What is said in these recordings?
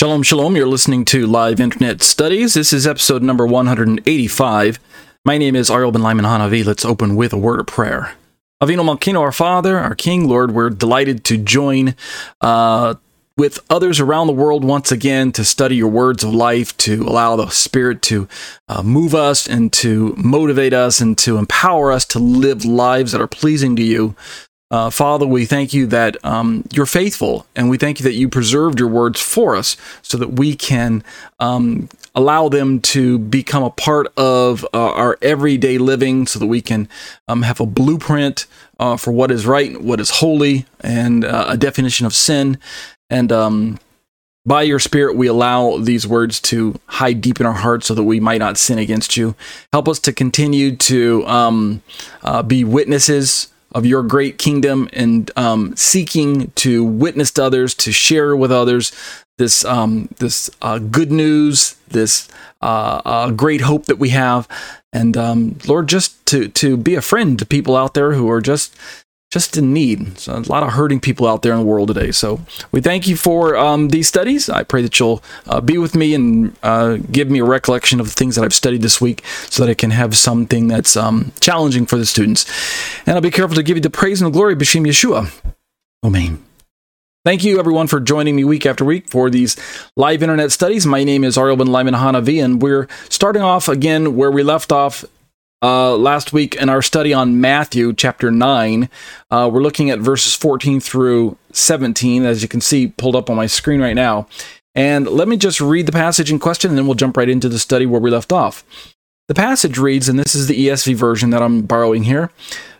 Shalom, shalom. You're listening to Live Internet Studies. This is episode number 185. My name is Ariel Ben Lyman Hanavi. Let's open with a word of prayer. Avinu Malkeinu, our Father, our King, Lord, we're delighted to join uh, with others around the world once again to study your words of life, to allow the Spirit to uh, move us and to motivate us and to empower us to live lives that are pleasing to you. Uh, Father, we thank you that um, you're faithful, and we thank you that you preserved your words for us so that we can um, allow them to become a part of uh, our everyday living, so that we can um, have a blueprint uh, for what is right, what is holy, and uh, a definition of sin. And um, by your Spirit, we allow these words to hide deep in our hearts so that we might not sin against you. Help us to continue to um, uh, be witnesses of your great kingdom and um, seeking to witness to others, to share with others this um, this uh, good news, this uh, uh, great hope that we have, and um, Lord, just to to be a friend to people out there who are just just in need. So a lot of hurting people out there in the world today. So we thank you for um, these studies. I pray that you'll uh, be with me and uh, give me a recollection of the things that I've studied this week so that I can have something that's um, challenging for the students. And I'll be careful to give you the praise and the glory, B'Shem Yeshua. Amen. Thank you, everyone, for joining me week after week for these live internet studies. My name is Ariel Ben Lyman Hanavi, and we're starting off again where we left off uh, last week in our study on Matthew chapter 9. Uh, we're looking at verses 14 through 17, as you can see pulled up on my screen right now. And let me just read the passage in question, and then we'll jump right into the study where we left off. The passage reads, and this is the ESV version that I'm borrowing here.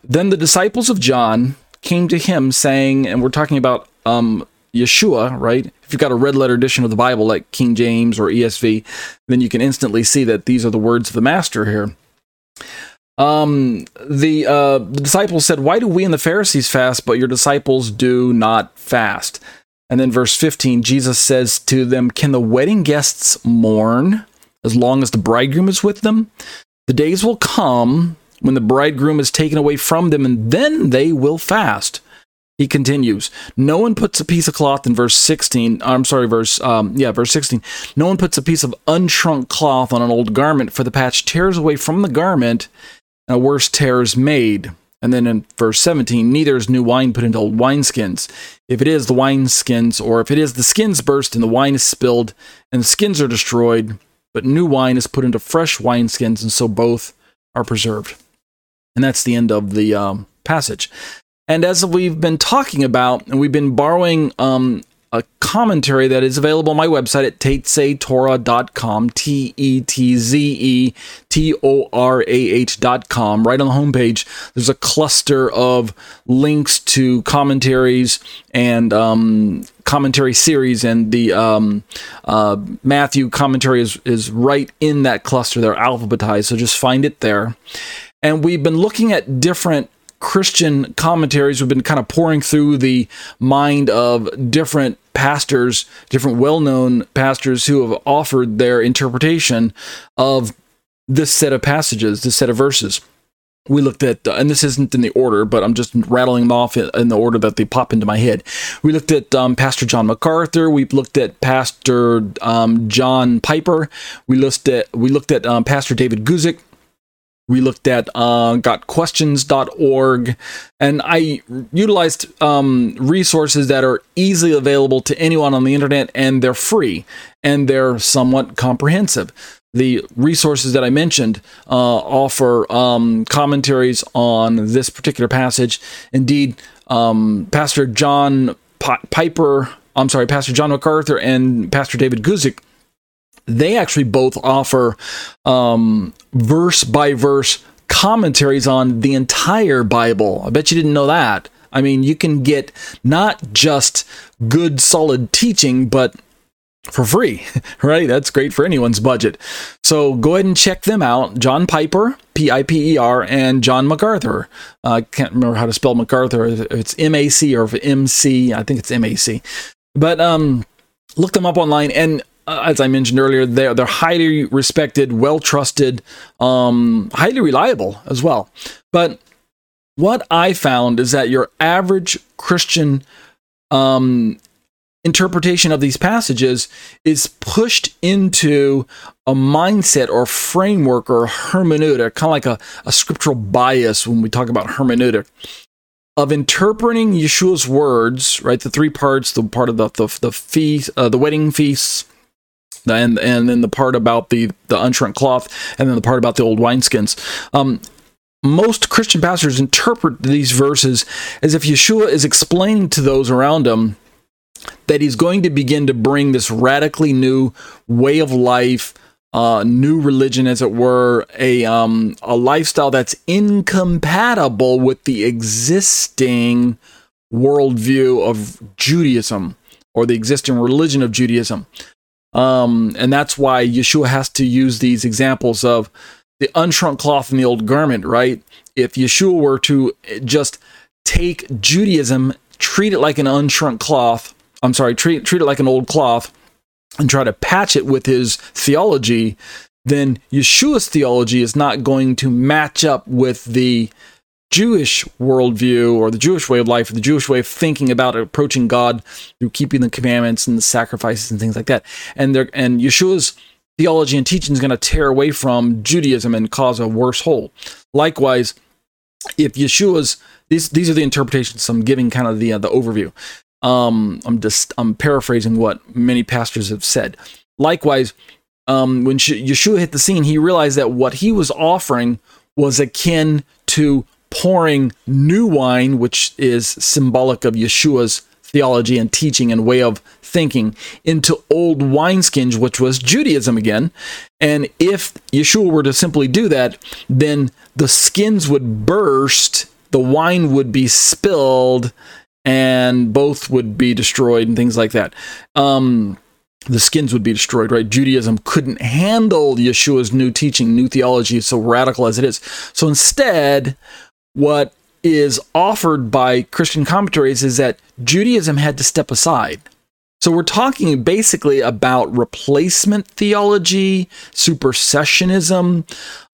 Then the disciples of John came to him saying, and we're talking about um, Yeshua, right? If you've got a red letter edition of the Bible like King James or ESV, then you can instantly see that these are the words of the Master here. Um, the, uh, the disciples said, Why do we and the Pharisees fast, but your disciples do not fast? And then verse 15, Jesus says to them, Can the wedding guests mourn as long as the bridegroom is with them? The days will come when the bridegroom is taken away from them, and then they will fast. He continues, No one puts a piece of cloth in verse 16. I'm sorry, verse, um, yeah, verse 16. No one puts a piece of unshrunk cloth on an old garment, for the patch tears away from the garment, and a worse tear is made. And then in verse 17, neither is new wine put into old wineskins. If it is the wineskins, or if it is the skins burst and the wine is spilled, and the skins are destroyed, but new wine is put into fresh wineskins, and so both are preserved. And that's the end of the um, passage. And as we've been talking about, and we've been borrowing um, a commentary that is available on my website at tetzetorah.com, T E T Z E T O R A H.com. Right on the homepage, there's a cluster of links to commentaries and um, commentary series, and the um, uh, Matthew commentary is, is right in that cluster. They're alphabetized, so just find it there. And we've been looking at different Christian commentaries. We've been kind of pouring through the mind of different pastors, different well known pastors who have offered their interpretation of this set of passages, this set of verses. We looked at, uh, and this isn't in the order, but I'm just rattling them off in the order that they pop into my head. We looked at um, Pastor John MacArthur. We looked at Pastor um, John Piper. We looked at we looked at um, Pastor David Guzik. We looked at uh, gotquestions.org, and I utilized um, resources that are easily available to anyone on the internet, and they're free and they're somewhat comprehensive. The resources that I mentioned uh, offer um, commentaries on this particular passage. Indeed, um, Pastor John Piper, I'm sorry, Pastor John MacArthur and Pastor David Guzik they actually both offer um, verse by verse commentaries on the entire Bible. I bet you didn't know that. I mean, you can get not just good, solid teaching, but for free, right? That's great for anyone's budget. So go ahead and check them out. John Piper, P I P E R, and John MacArthur. Uh, I can't remember how to spell MacArthur. It's M A C or M C. I think it's M A C. But um, look them up online. And uh, as I mentioned earlier, they're they're highly respected, well trusted, um, highly reliable as well. But what I found is that your average Christian um, interpretation of these passages is pushed into a mindset or framework or hermeneutic, kind of like a, a scriptural bias when we talk about hermeneutic of interpreting Yeshua's words, right? The three parts, the part of the the, the feast, uh, the wedding feasts, and and then the part about the the unshrunk cloth, and then the part about the old wineskins. Um, most Christian pastors interpret these verses as if Yeshua is explaining to those around him that he's going to begin to bring this radically new way of life, uh, new religion, as it were, a um, a lifestyle that's incompatible with the existing worldview of Judaism or the existing religion of Judaism. Um, and that's why Yeshua has to use these examples of the unshrunk cloth and the old garment, right? If Yeshua were to just take Judaism, treat it like an unshrunk cloth, I'm sorry, treat, treat it like an old cloth, and try to patch it with his theology, then Yeshua's theology is not going to match up with the Jewish worldview or the Jewish way of life, the Jewish way of thinking about approaching God through keeping the commandments and the sacrifices and things like that. And there and Yeshua's theology and teaching is going to tear away from Judaism and cause a worse hole. Likewise, if Yeshua's these these are the interpretations I'm giving kind of the uh, the overview. Um, I'm just I'm paraphrasing what many pastors have said. Likewise, um, when Yeshua hit the scene, he realized that what he was offering was akin to pouring new wine, which is symbolic of Yeshua's theology and teaching and way of thinking, into old wineskins, which was Judaism again. And if Yeshua were to simply do that, then the skins would burst, the wine would be spilled, and both would be destroyed and things like that. Um, the skins would be destroyed, right? Judaism couldn't handle Yeshua's new teaching, new theology, so radical as it is. So instead, what is offered by Christian commentaries is that Judaism had to step aside. So we're talking basically about replacement theology, supersessionism.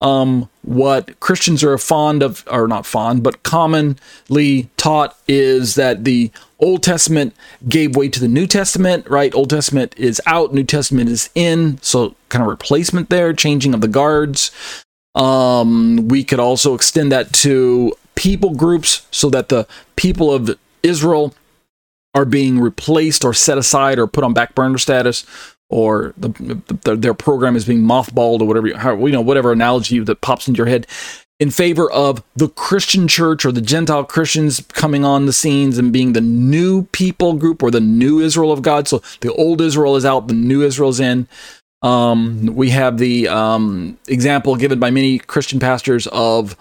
Um, what Christians are fond of, or not fond, but commonly taught is that the Old Testament gave way to the New Testament, right? Old Testament is out, New Testament is in. So kind of replacement there, changing of the guards. Um, we could also extend that to people groups so that the people of Israel are being replaced or set aside or put on back burner status or the, the, their program is being mothballed or whatever you know whatever analogy that pops into your head in favor of the Christian church or the Gentile Christians coming on the scenes and being the new people group or the new Israel of God. So the old Israel is out, the new Israel's in. Um, we have the um, example given by many Christian pastors of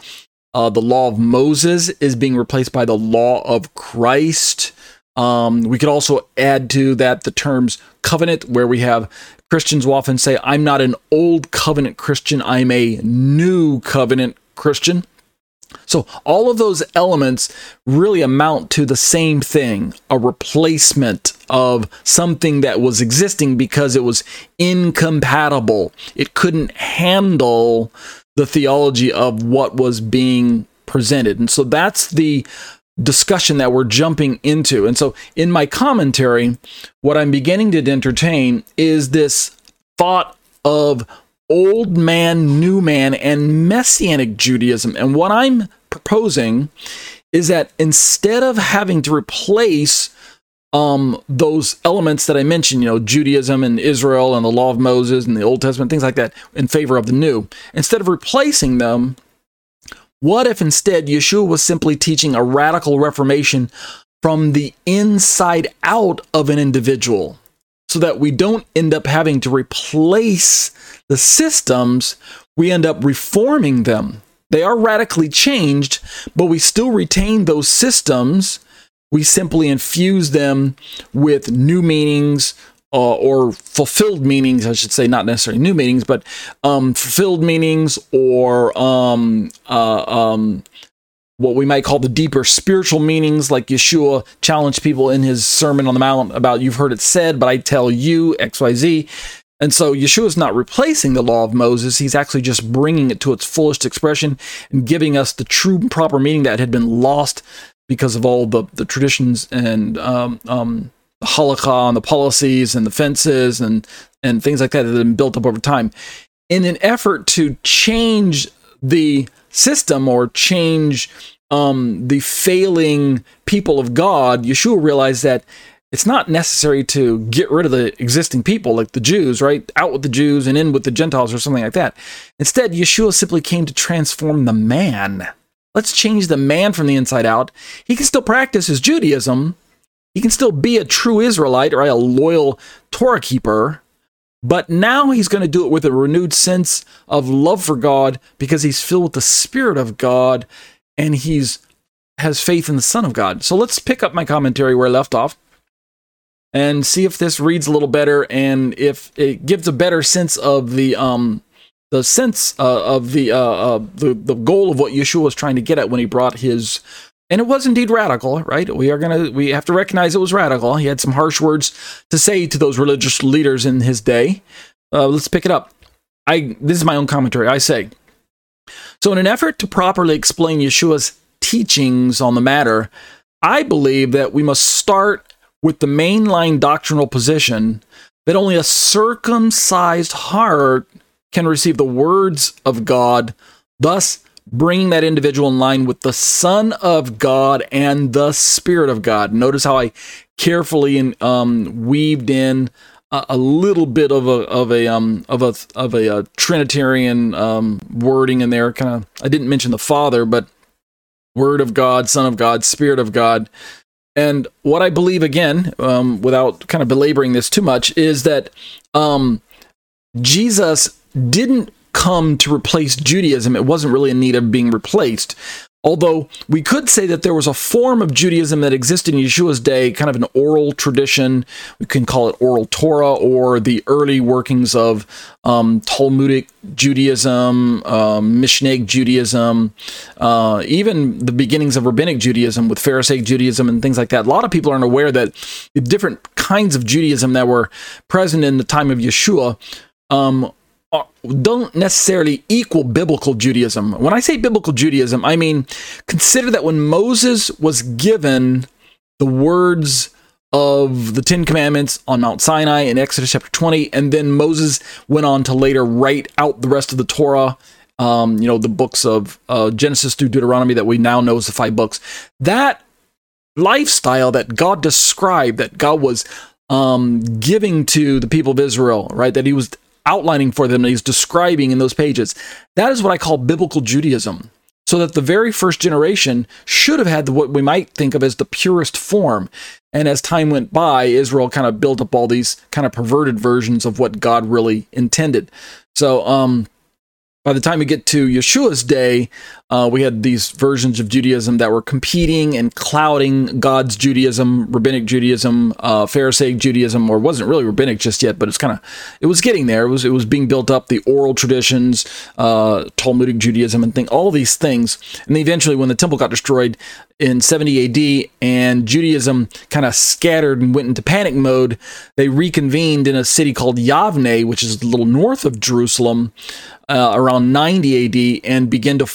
uh, the law of Moses is being replaced by the law of Christ. Um, we could also add to that the terms covenant, where we have Christians will often say, I'm not an old covenant Christian, I'm a new covenant Christian. So, all of those elements really amount to the same thing a replacement of something that was existing because it was incompatible. It couldn't handle the theology of what was being presented. And so, that's the discussion that we're jumping into. And so, in my commentary, what I'm beginning to entertain is this thought of old man, new man, and messianic Judaism. And what I'm proposing is that instead of having to replace um, those elements that I mentioned, you know, Judaism and Israel and the law of Moses and the Old Testament, things like that, in favor of the new, instead of replacing them, what if instead Yeshua was simply teaching a radical reformation from the inside out of an individual so that we don't end up having to replace the systems, we end up reforming them. They are radically changed, but we still retain those systems. We simply infuse them with new meanings, uh, or fulfilled meanings, I should say, not necessarily new meanings, but um, fulfilled meanings or um, uh, um, what we might call the deeper spiritual meanings, like Yeshua challenged people in his Sermon on the Mount about, you've heard it said, but I tell you, XYZ. And so Yeshua is not replacing the law of Moses. He's actually just bringing it to its fullest expression and giving us the true proper meaning that had been lost because of all the, the traditions and um, um, the halakha and the policies and the fences and and things like that that have been built up over time. In an effort to change the system or change um, the failing people of God, Yeshua realized that it's not necessary to get rid of the existing people, like the Jews, right? Out with the Jews and in with the Gentiles or something like that. Instead, Yeshua simply came to transform the man. Let's change the man from the inside out. He can still practice his Judaism. He can still be a true Israelite or a loyal Torah keeper. But now he's going to do it with a renewed sense of love for God because he's filled with the Spirit of God and he's has faith in the Son of God. So let's pick up my commentary where I left off and see if this reads a little better and if it gives a better sense of the um the sense uh, of the uh, uh, the the goal of what Yeshua was trying to get at when he brought his and it was indeed radical, right? We are gonna we have to recognize it was radical. He had some harsh words to say to those religious leaders in his day. Uh, let's pick it up. I this is my own commentary. I say so in an effort to properly explain Yeshua's teachings on the matter, I believe that we must start with the mainline doctrinal position that only a circumcised heart can receive the words of God, thus bringing that individual in line with the Son of God and the Spirit of God. Notice how I carefully and um, weaved in a, a, little bit of a of a um of a of a, a uh, Trinitarian um, wording in there. Kind of, I didn't mention the Father, but Word of God, Son of God, Spirit of God. And what I believe, again, um, without kind of belaboring this too much, is that um, Jesus didn't come to replace Judaism. It wasn't really in need of being replaced. Although we could say that there was a form of Judaism that existed in Yeshua's day, kind of an oral tradition. We can call it oral Torah or the early workings of um, Talmudic Judaism, um, Mishnaic Judaism, uh, even the beginnings of Rabbinic Judaism with Pharisaic Judaism and things like that. A lot of people aren't aware that the different kinds of Judaism that were present in the time of Yeshua um, don't necessarily equal biblical Judaism. When I say biblical Judaism, I mean consider that when Moses was given the words of the Ten Commandments on Mount Sinai in Exodus chapter 20, and then Moses went on to later write out the rest of the Torah, um, you know, the books of uh, Genesis through Deuteronomy that we now know as the five books. That lifestyle that God described, that God was um, giving to the people of Israel, right? That he was outlining for them, he's describing in those pages. That is what I call biblical Judaism. So that the very first generation should have had what we might think of as the purest form. And as time went by, Israel kind of built up all these kind of perverted versions of what God really intended. So, um, by the time we get to Yeshua's day, uh, we had these versions of Judaism that were competing and clouding God's Judaism, rabbinic Judaism, uh, Pharisaic Judaism, or wasn't really rabbinic just yet, but it's kind of it was getting there. It was it was being built up. The oral traditions, uh, Talmudic Judaism, and thing, all these things. And eventually, when the temple got destroyed in 70 AD and Judaism kind of scattered and went into panic mode, they reconvened in a city called Yavne, which is a little north of Jerusalem uh, around 90 AD and began to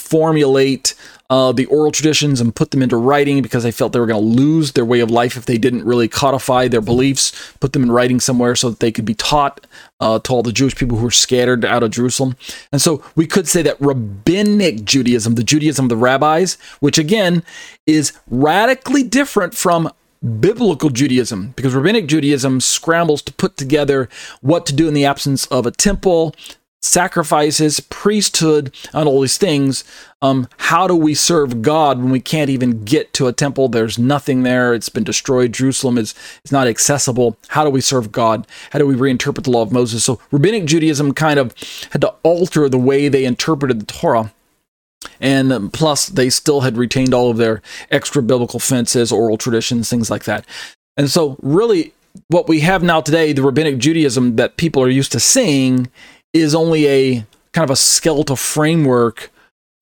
formulate uh, the oral traditions and put them into writing because they felt they were going to lose their way of life if they didn't really codify their beliefs, put them in writing somewhere so that they could be taught uh, to all the Jewish people who were scattered out of Jerusalem. And so we could say that rabbinic Judaism, the Judaism of the rabbis, which again is radically different from biblical Judaism, because rabbinic Judaism scrambles to put together what to do in the absence of a temple, sacrifices, priesthood, and all these things. Um, how do we serve God when we can't even get to a temple? There's nothing there. It's been destroyed. Jerusalem is, is not accessible. How do we serve God? How do we reinterpret the law of Moses? So rabbinic Judaism kind of had to alter the way they interpreted the Torah. And um, plus, they still had retained all of their extra biblical fences, oral traditions, things like that. And so, really, what we have now today, the rabbinic Judaism that people are used to seeing, is only a kind of a skeletal framework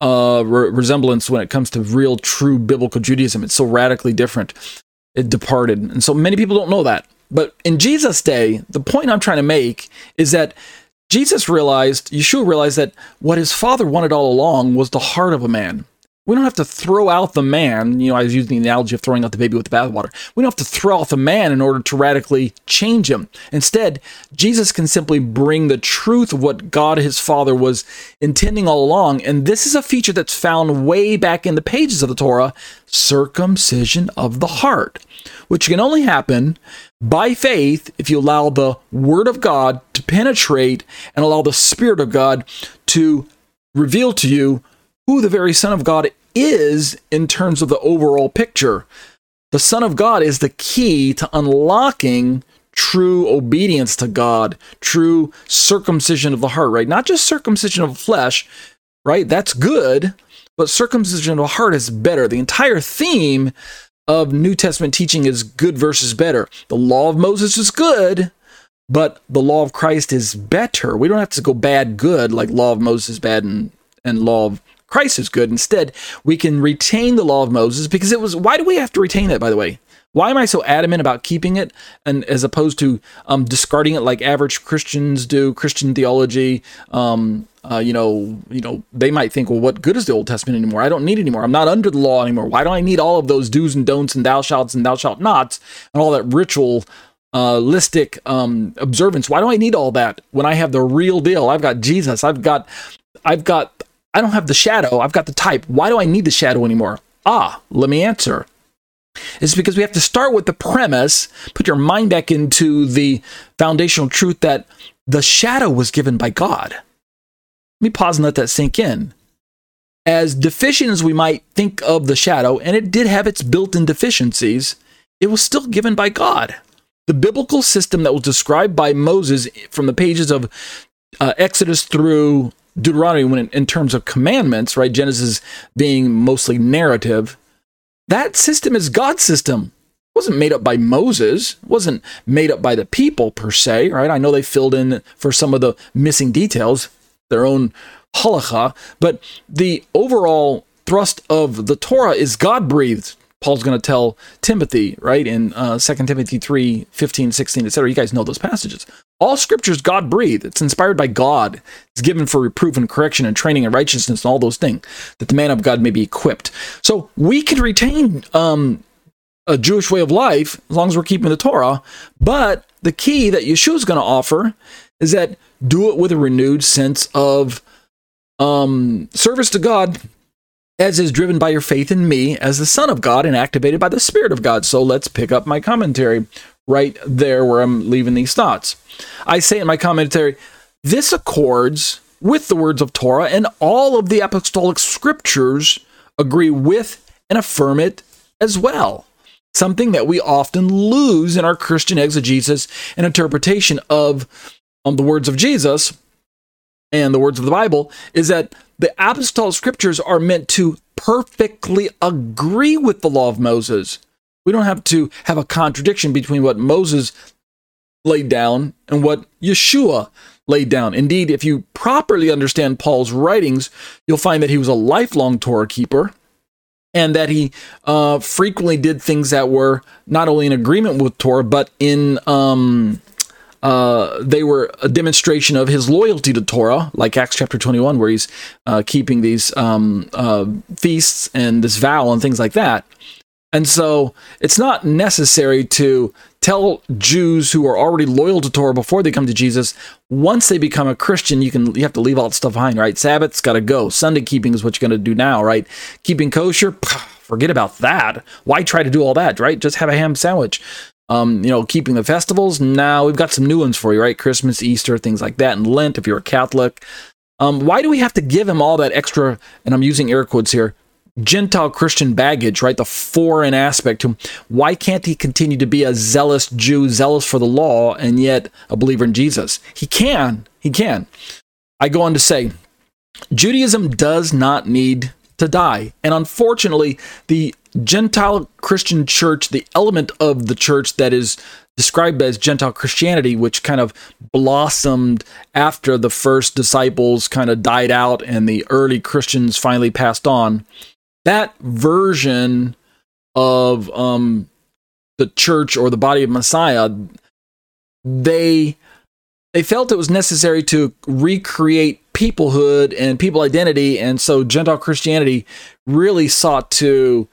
uh, re- resemblance when it comes to real, true biblical Judaism. It's so radically different. It departed. And so many people don't know that. But in Jesus' day, the point I'm trying to make is that Jesus realized, Yeshua realized that what his father wanted all along was the heart of a man. We don't have to throw out the man. You know, I was using the analogy of throwing out the baby with the bathwater. We don't have to throw out the man in order to radically change him. Instead, Jesus can simply bring the truth of what God, his Father, was intending all along. And this is a feature that's found way back in the pages of the Torah circumcision of the heart, which can only happen by faith if you allow the Word of God to penetrate and allow the Spirit of God to reveal to you who the very Son of God is in terms of the overall picture. The Son of God is the key to unlocking true obedience to God, true circumcision of the heart, right? Not just circumcision of flesh, right? That's good, but circumcision of the heart is better. The entire theme of New Testament teaching is good versus better. The law of Moses is good, but the law of Christ is better. We don't have to go bad good like law of Moses bad and, and law of Christ is good. Instead, we can retain the law of Moses because it was. Why do we have to retain it, by the way? Why am I so adamant about keeping it and as opposed to um, discarding it like average Christians do, Christian theology? Um, uh, you know, you know, they might think, well, what good is the Old Testament anymore? I don't need anymore. I'm not under the law anymore. Why do I need all of those do's and don'ts and thou shalt and thou shalt nots and all that ritual uh, listic um, observance? Why do I need all that when I have the real deal? I've got Jesus. I've got, I've got I don't have the shadow, I've got the type. Why do I need the shadow anymore? Ah, let me answer. It's because we have to start with the premise, put your mind back into the foundational truth that the shadow was given by God. Let me pause and let that sink in. As deficient as we might think of the shadow, and it did have its built in deficiencies, it was still given by God. The biblical system that was described by Moses from the pages of uh, Exodus through Deuteronomy when in, terms of commandments, right? Genesis being mostly narrative. That system is God's system. It wasn't made up by Moses. It wasn't made up by the people per se, right? I know they filled in for some of the missing details, their own halacha, but the overall thrust of the Torah is God breathed. Paul's going to tell Timothy, right, in uh, 2 Timothy 3 15, 16, etc. You guys know those passages. All scriptures God breathed. It's inspired by God. It's given for reproof and correction and training and righteousness and all those things, that the man of God may be equipped. So we can retain um, a Jewish way of life as long as we're keeping the Torah. But the key that Yeshua is going to offer is that do it with a renewed sense of um, service to God as is driven by your faith in me as the Son of God and activated by the Spirit of God. So let's pick up my commentary right there where I'm leaving these thoughts. I say in my commentary, this accords with the words of Torah, and all of the apostolic scriptures agree with and affirm it as well. Something that we often lose in our Christian exegesis and interpretation of um, the words of Jesus and the words of the Bible is that the apostolic scriptures are meant to perfectly agree with the law of Moses. We don't have to have a contradiction between what Moses laid down and what Yeshua laid down. Indeed, if you properly understand Paul's writings, you'll find that he was a lifelong Torah keeper and that he uh, frequently did things that were not only in agreement with Torah, but in um, uh, they were a demonstration of his loyalty to Torah, like Acts chapter 21, where he's uh, keeping these um, uh, feasts and this vow and things like that. And so it's not necessary to tell Jews who are already loyal to Torah before they come to Jesus. Once they become a Christian, you can you have to leave all that stuff behind, right? Sabbath's got to go. Sunday keeping is what you're to do now, right? Keeping kosher, forget about that. Why try to do all that, right? Just have a ham sandwich. Um, you know, keeping the festivals. Now we've got some new ones for you, right? Christmas, Easter, things like that, and Lent if you're a Catholic. Um, why do we have to give him all that extra? And I'm using air quotes here Gentile Christian baggage, right? The foreign aspect. Why can't he continue to be a zealous Jew, zealous for the law, and yet a believer in Jesus? He can. He can. I go on to say Judaism does not need to die. And unfortunately, the Gentile Christian church, the element of the church that is described as Gentile Christianity, which kind of blossomed after the first disciples kind of died out and the early Christians finally passed on, that version of um, the church or the body of Messiah, they they felt it was necessary to recreate peoplehood and people identity. And so Gentile Christianity really sought to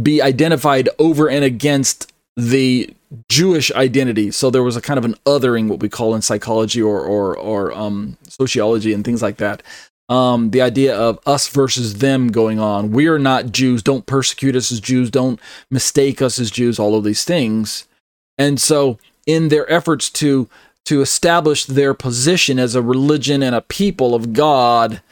be identified over and against the Jewish identity. So there was a kind of an othering, what we call in psychology or or or um, sociology and things like that. Um, the idea of us versus them going on. We are not Jews. Don't persecute us as Jews. Don't mistake us as Jews. All of these things. And so, in their efforts to to establish their position as a religion and a people of God,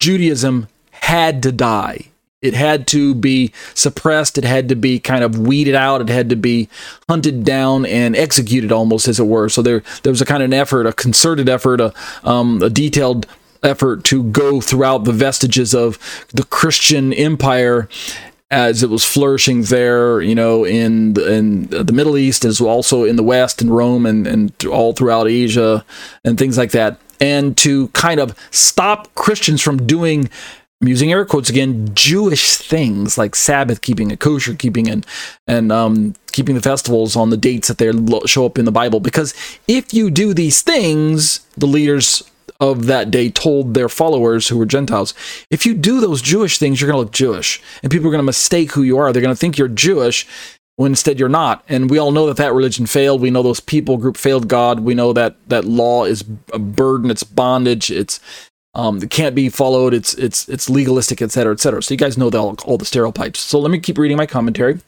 Judaism had to die. It had to be suppressed. It had to be kind of weeded out. It had to be hunted down and executed, almost as it were. So there, there was a kind of an effort, a concerted effort, a, um, a detailed effort to go throughout the vestiges of the Christian empire as it was flourishing there, you know, in the, in the Middle East, as also in the West, in Rome, and, and all throughout Asia, and things like that, and to kind of stop Christians from doing I'm using air quotes again, Jewish things like Sabbath keeping and kosher keeping and and um, keeping the festivals on the dates that they show up in the Bible. Because if you do these things, the leaders of that day told their followers who were Gentiles, if you do those Jewish things, you're going to look Jewish, and people are going to mistake who you are. They're going to think you're Jewish when instead you're not. And we all know that that religion failed. We know those people group failed God. We know that that law is a burden. It's bondage. It's um, it can't be followed. It's it's it's legalistic, etc., etc. So you guys know all, all the stereotypes. So let me keep reading my commentary.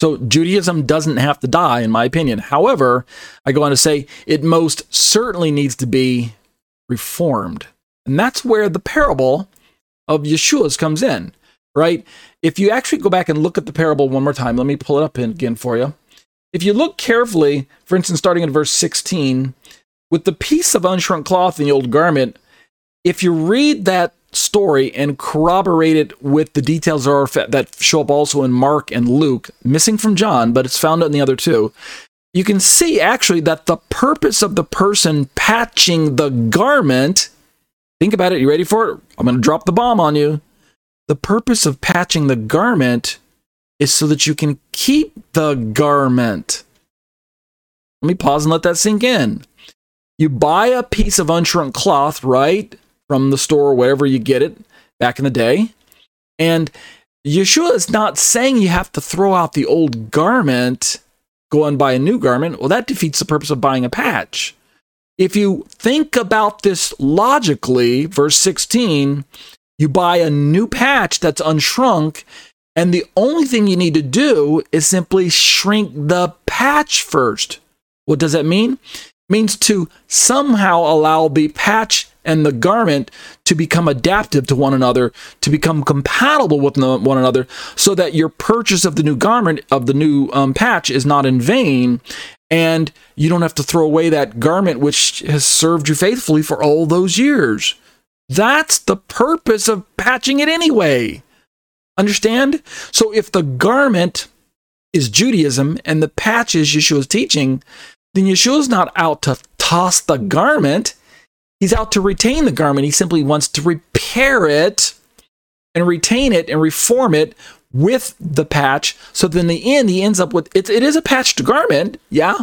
So Judaism doesn't have to die, in my opinion. However, I go on to say it most certainly needs to be reformed, and that's where the parable of Yeshua's comes in. Right? If you actually go back and look at the parable one more time, let me pull it up again for you. If you look carefully, for instance, starting in verse 16, with the piece of unshrunk cloth in the old garment, if you read that story and corroborate it with the details that show up also in Mark and Luke, missing from John, but it's found in the other two, you can see actually that the purpose of the person patching the garment, think about it, you ready for it? I'm going to drop the bomb on you. The purpose of patching the garment is so that you can keep the garment. Let me pause and let that sink in. You buy a piece of unshrunk cloth, right? from the store or wherever you get it back in the day. And Yeshua is not saying you have to throw out the old garment, go and buy a new garment. Well, that defeats the purpose of buying a patch. If you think about this logically, verse 16, you buy a new patch that's unshrunk, and the only thing you need to do is simply shrink the patch first. What does that mean? It means to somehow allow the patch and the garment to become adaptive to one another, to become compatible with one another, so that your purchase of the new garment, of the new um, patch, is not in vain, and you don't have to throw away that garment which has served you faithfully for all those years. That's the purpose of patching it anyway. Understand? So if the garment is Judaism and the patch is Yeshua's teaching, then Yeshua's not out to toss the garment. He's out to retain the garment. He simply wants to repair it and retain it and reform it with the patch. So then in the end, he ends up with it, it is a patched garment, yeah,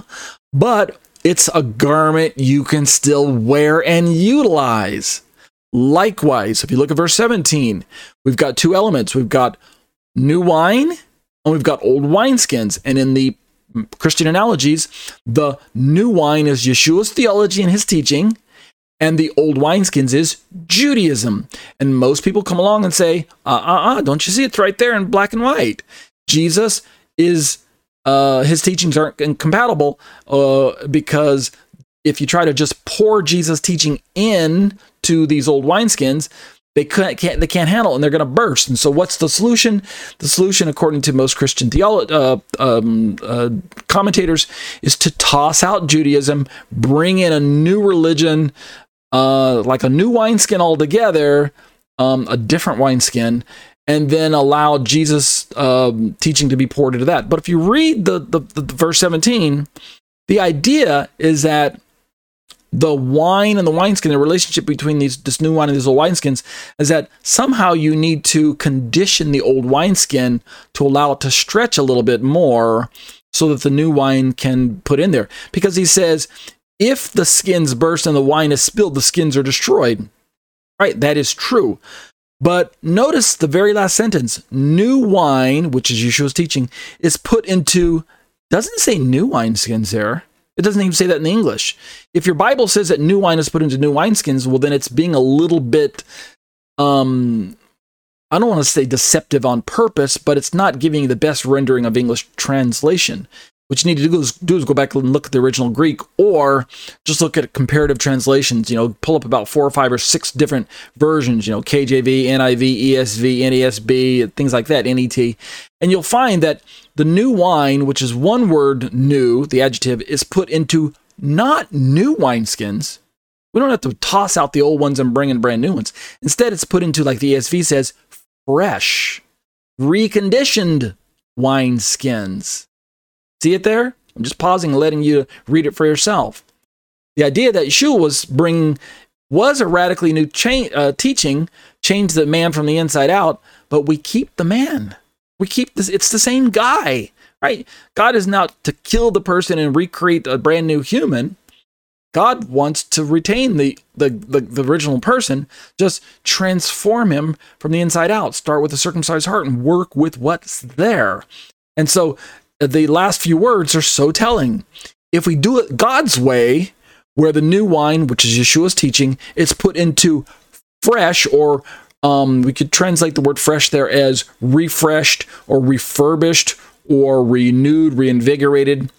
but it's a garment you can still wear and utilize. Likewise, if you look at verse 17, we've got two elements. We've got new wine and we've got old wineskins. And in the Christian analogies, the new wine is Yeshua's theology and his teaching, and the old wineskins is Judaism. And most people come along and say, uh uh uh, don't you see it's right there in black and white? Jesus is, uh, his teachings aren't incompatible uh, because if you try to just pour Jesus' teaching in to these old wineskins, they can't, can't they can't handle it and they're going to burst. And so, what's the solution? The solution, according to most Christian theolo- uh, um, uh, commentators, is to toss out Judaism, bring in a new religion, uh, like a new wineskin altogether, um, a different wineskin, and then allow Jesus' um, teaching to be poured into that. But if you read the, the, the, the verse 17, the idea is that the wine and the wineskin, the relationship between these this new wine and these old wineskins, is that somehow you need to condition the old wineskin to allow it to stretch a little bit more so that the new wine can put in there. Because he says if the skins burst and the wine is spilled, the skins are destroyed. Right? That is true. But notice the very last sentence new wine, which is Yeshua's teaching, is put into, doesn't say new wineskins there. It doesn't even say that in English. If your Bible says that new wine is put into new wineskins, well, then it's being a little bit, um, I don't want to say deceptive on purpose, but it's not giving the best rendering of English translation. What you need to do is, do is go back and look at the original Greek or just look at comparative translations. You know, pull up about four or five or six different versions, you know, KJV, NIV, ESV, NESB, things like that, NET. And you'll find that the new wine, which is one word new, the adjective, is put into not new wineskins. We don't have to toss out the old ones and bring in brand new ones. Instead, it's put into, like the ESV says, fresh, reconditioned wineskins. See it there? I'm just pausing and letting you read it for yourself. The idea that Yeshua was bringing was a radically new cha- uh, teaching, change the man from the inside out, but we keep the man. We keep this, it's the same guy, right? God is not to kill the person and recreate a brand new human. God wants to retain the, the, the, the, original person, just transform him from the inside out. Start with a circumcised heart and work with what's there. And so the last few words are so telling. If we do it God's way, where the new wine, which is Yeshua's teaching, is put into fresh, or um, we could translate the word fresh there as refreshed or refurbished or renewed, reinvigorated.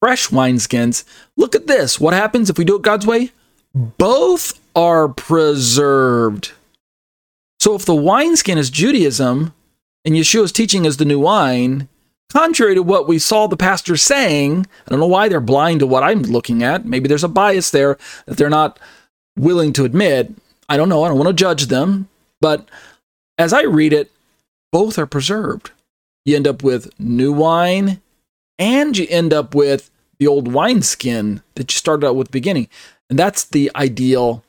Fresh wineskins. Look at this. What happens if we do it God's way? Both are preserved. So if the wineskin is Judaism and Yeshua's teaching is the new wine, Contrary to what we saw the pastor saying, I don't know why they're blind to what I'm looking at. Maybe there's a bias there that they're not willing to admit. I don't know. I don't want to judge them. But as I read it, both are preserved. You end up with new wine and you end up with the old wineskin that you started out with the beginning. And that's the ideal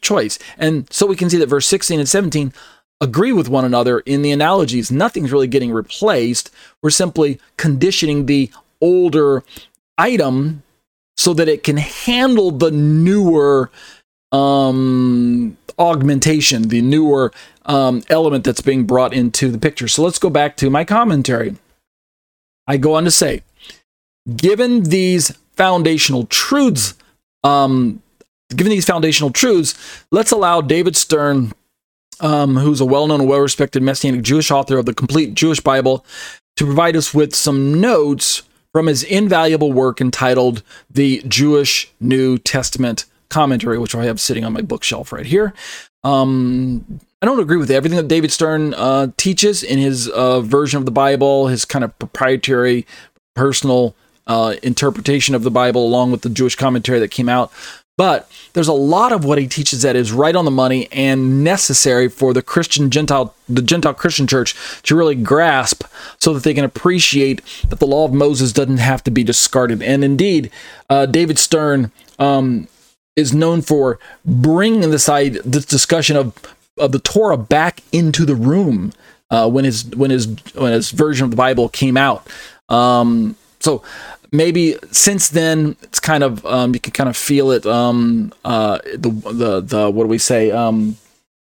choice. And so we can see that verse 16 and 17 agree with one another in the analogies. Nothing's really getting replaced. We're simply conditioning the older item so that it can handle the newer um, augmentation, the newer um, element that's being brought into the picture. So let's go back to my commentary. I go on to say, given these foundational truths, um, given these foundational truths, let's allow David Stern um, who's a well known, well respected Messianic Jewish author of the complete Jewish Bible, to provide us with some notes from his invaluable work entitled The Jewish New Testament Commentary, which I have sitting on my bookshelf right here. Um, I don't agree with everything that David Stern uh, teaches in his uh, version of the Bible, his kind of proprietary, personal uh, interpretation of the Bible, along with the Jewish commentary that came out. But there's a lot of what he teaches that is right on the money and necessary for the Christian Gentile, the Gentile Christian church to really grasp so that they can appreciate that the law of Moses doesn't have to be discarded. And indeed, uh, David Stern um, is known for bringing this, this discussion of, of the Torah back into the room uh, when his when his when his version of the Bible came out. Um, so maybe since then it's kind of um, you can kind of feel it um, uh, the the the what do we say um,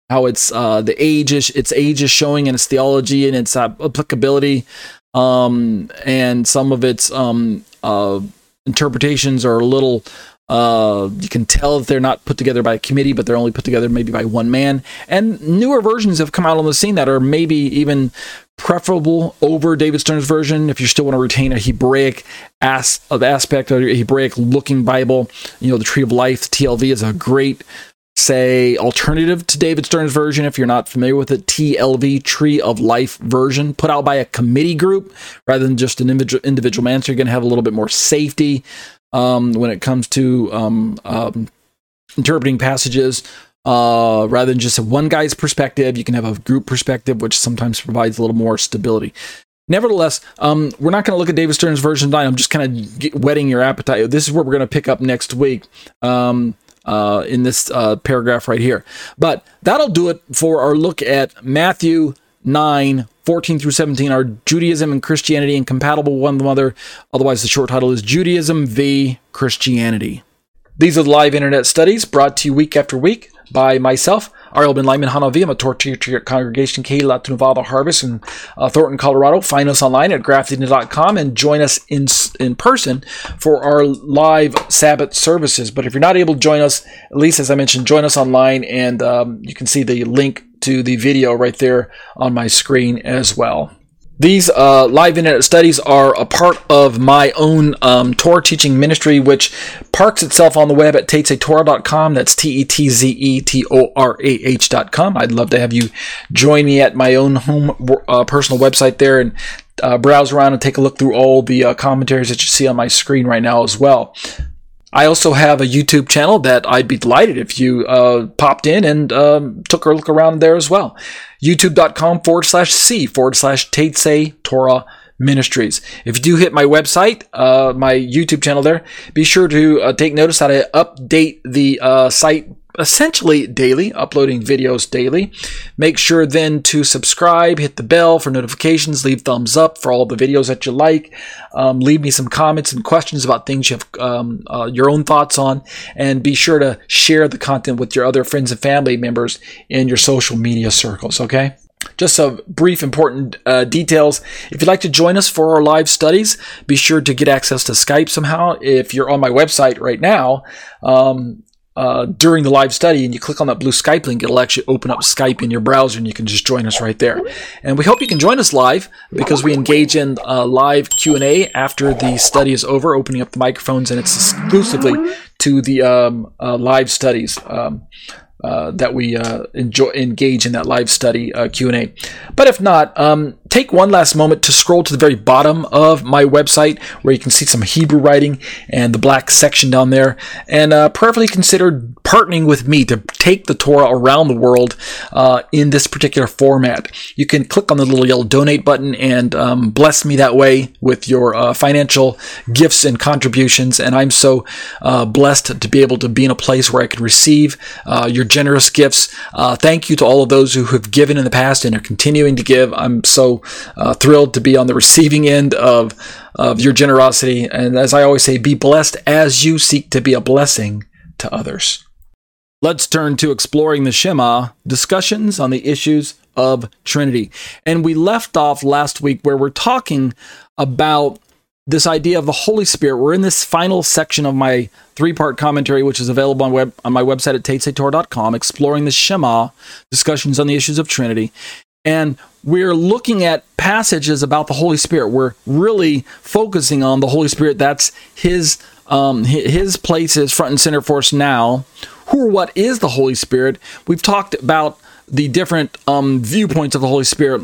how it's uh, the age is its age is showing in its theology and its uh, applicability. Um, and some of its um, uh, interpretations are a little uh, you can tell that they're not put together by a committee, but they're only put together maybe by one man. And newer versions have come out on the scene that are maybe even preferable over David Stern's version if you still want to retain a Hebraic as of aspect or a Hebraic looking Bible. You know, the Tree of Life, TLV, is a great say alternative to David Stern's version if you're not familiar with it TLV Tree of Life version put out by a committee group rather than just an individual individual man so you're going to have a little bit more safety um, when it comes to um, um, interpreting passages. Uh, rather than just one guy's perspective, you can have a group perspective, which sometimes provides a little more stability. Nevertheless, um, we're not going to look at David Stern's version 9. I'm just kind of whetting your appetite. This is where we're going to pick up next week um, uh, in this uh, paragraph right here. But that'll do it for our look at Matthew 9 14 through 17 are Judaism and Christianity incompatible with one another. Otherwise, the short title is Judaism v. Christianity. These are the live internet studies brought to you week after week by myself, Ariel Ben Lyman Hanavi. I'm a Torah teacher at Congregation Keilat Nevada Harvest in uh, Thornton, Colorado. Find us online at grafting.com and join us in in person for our live Sabbath services. But if you're not able to join us, at least as I mentioned, join us online and um, you can see the link to the video right there on my screen as well. These uh, live internet studies are a part of my own um, Torah teaching ministry, which parks itself on the web at tetzetorah.com. That's T E T Z E T O R A H.com. I'd love to have you join me at my own home uh, personal website there and uh, browse around and take a look through all the uh, commentaries that you see on my screen right now as well. I also have a YouTube channel that I'd be delighted if you uh, popped in and um, took a look around there as well. YouTube.com forward slash C forward slash Tetze Torah Ministries. If you do hit my website, uh, my YouTube channel there, be sure to uh, take notice that I update the uh, site essentially daily, uploading videos daily. Make sure then to subscribe, hit the bell for notifications, leave thumbs up for all the videos that you like. Um, leave me some comments and questions about things you have um, uh, your own thoughts on, and be sure to share the content with your other friends and family members in your social media circles. Okay. Just some brief important uh, details. If you'd like to join us for our live studies, be sure to get access to Skype somehow. If you're on my website right now, um, uh, during the live study and you click on that blue Skype link, it'll actually open up Skype in your browser and you can just join us right there. And we hope you can join us live because we engage in uh, live Q&A after the study is over, opening up the microphones and it's exclusively to the um, uh, live studies. Um, uh, that we uh, enjoy engage in that live study uh, Q&A. But if not, um, take one last moment to scroll to the very bottom of my website where you can see some Hebrew writing and the black section down there and uh, prayerfully consider partnering with me to take the Torah around the world uh, in this particular format. You can click on the little yellow donate button and um, bless me that way with your uh, financial gifts and contributions. And I'm so blessed to be able to be in a place where I can receive your generous gifts. Uh, thank you to all of those who have given in the past and are continuing to give. I'm so uh, thrilled to be on the receiving end of, of your generosity. And as I always say, be blessed as you seek to be a blessing to others. Let's turn to exploring the Shema, discussions on the issues of Trinity. And we left off last week where we're talking about this idea of the Holy Spirit. We're in this final section of my three part commentary, which is available on, web, on my website at tetzetorah.com, exploring the Shema, discussions on the issues of Trinity. And we're looking at passages about the Holy Spirit. We're really focusing on the Holy Spirit. That's his um, his place is front and center for us now. Who or what is the Holy Spirit? We've talked about the different um, viewpoints of the Holy Spirit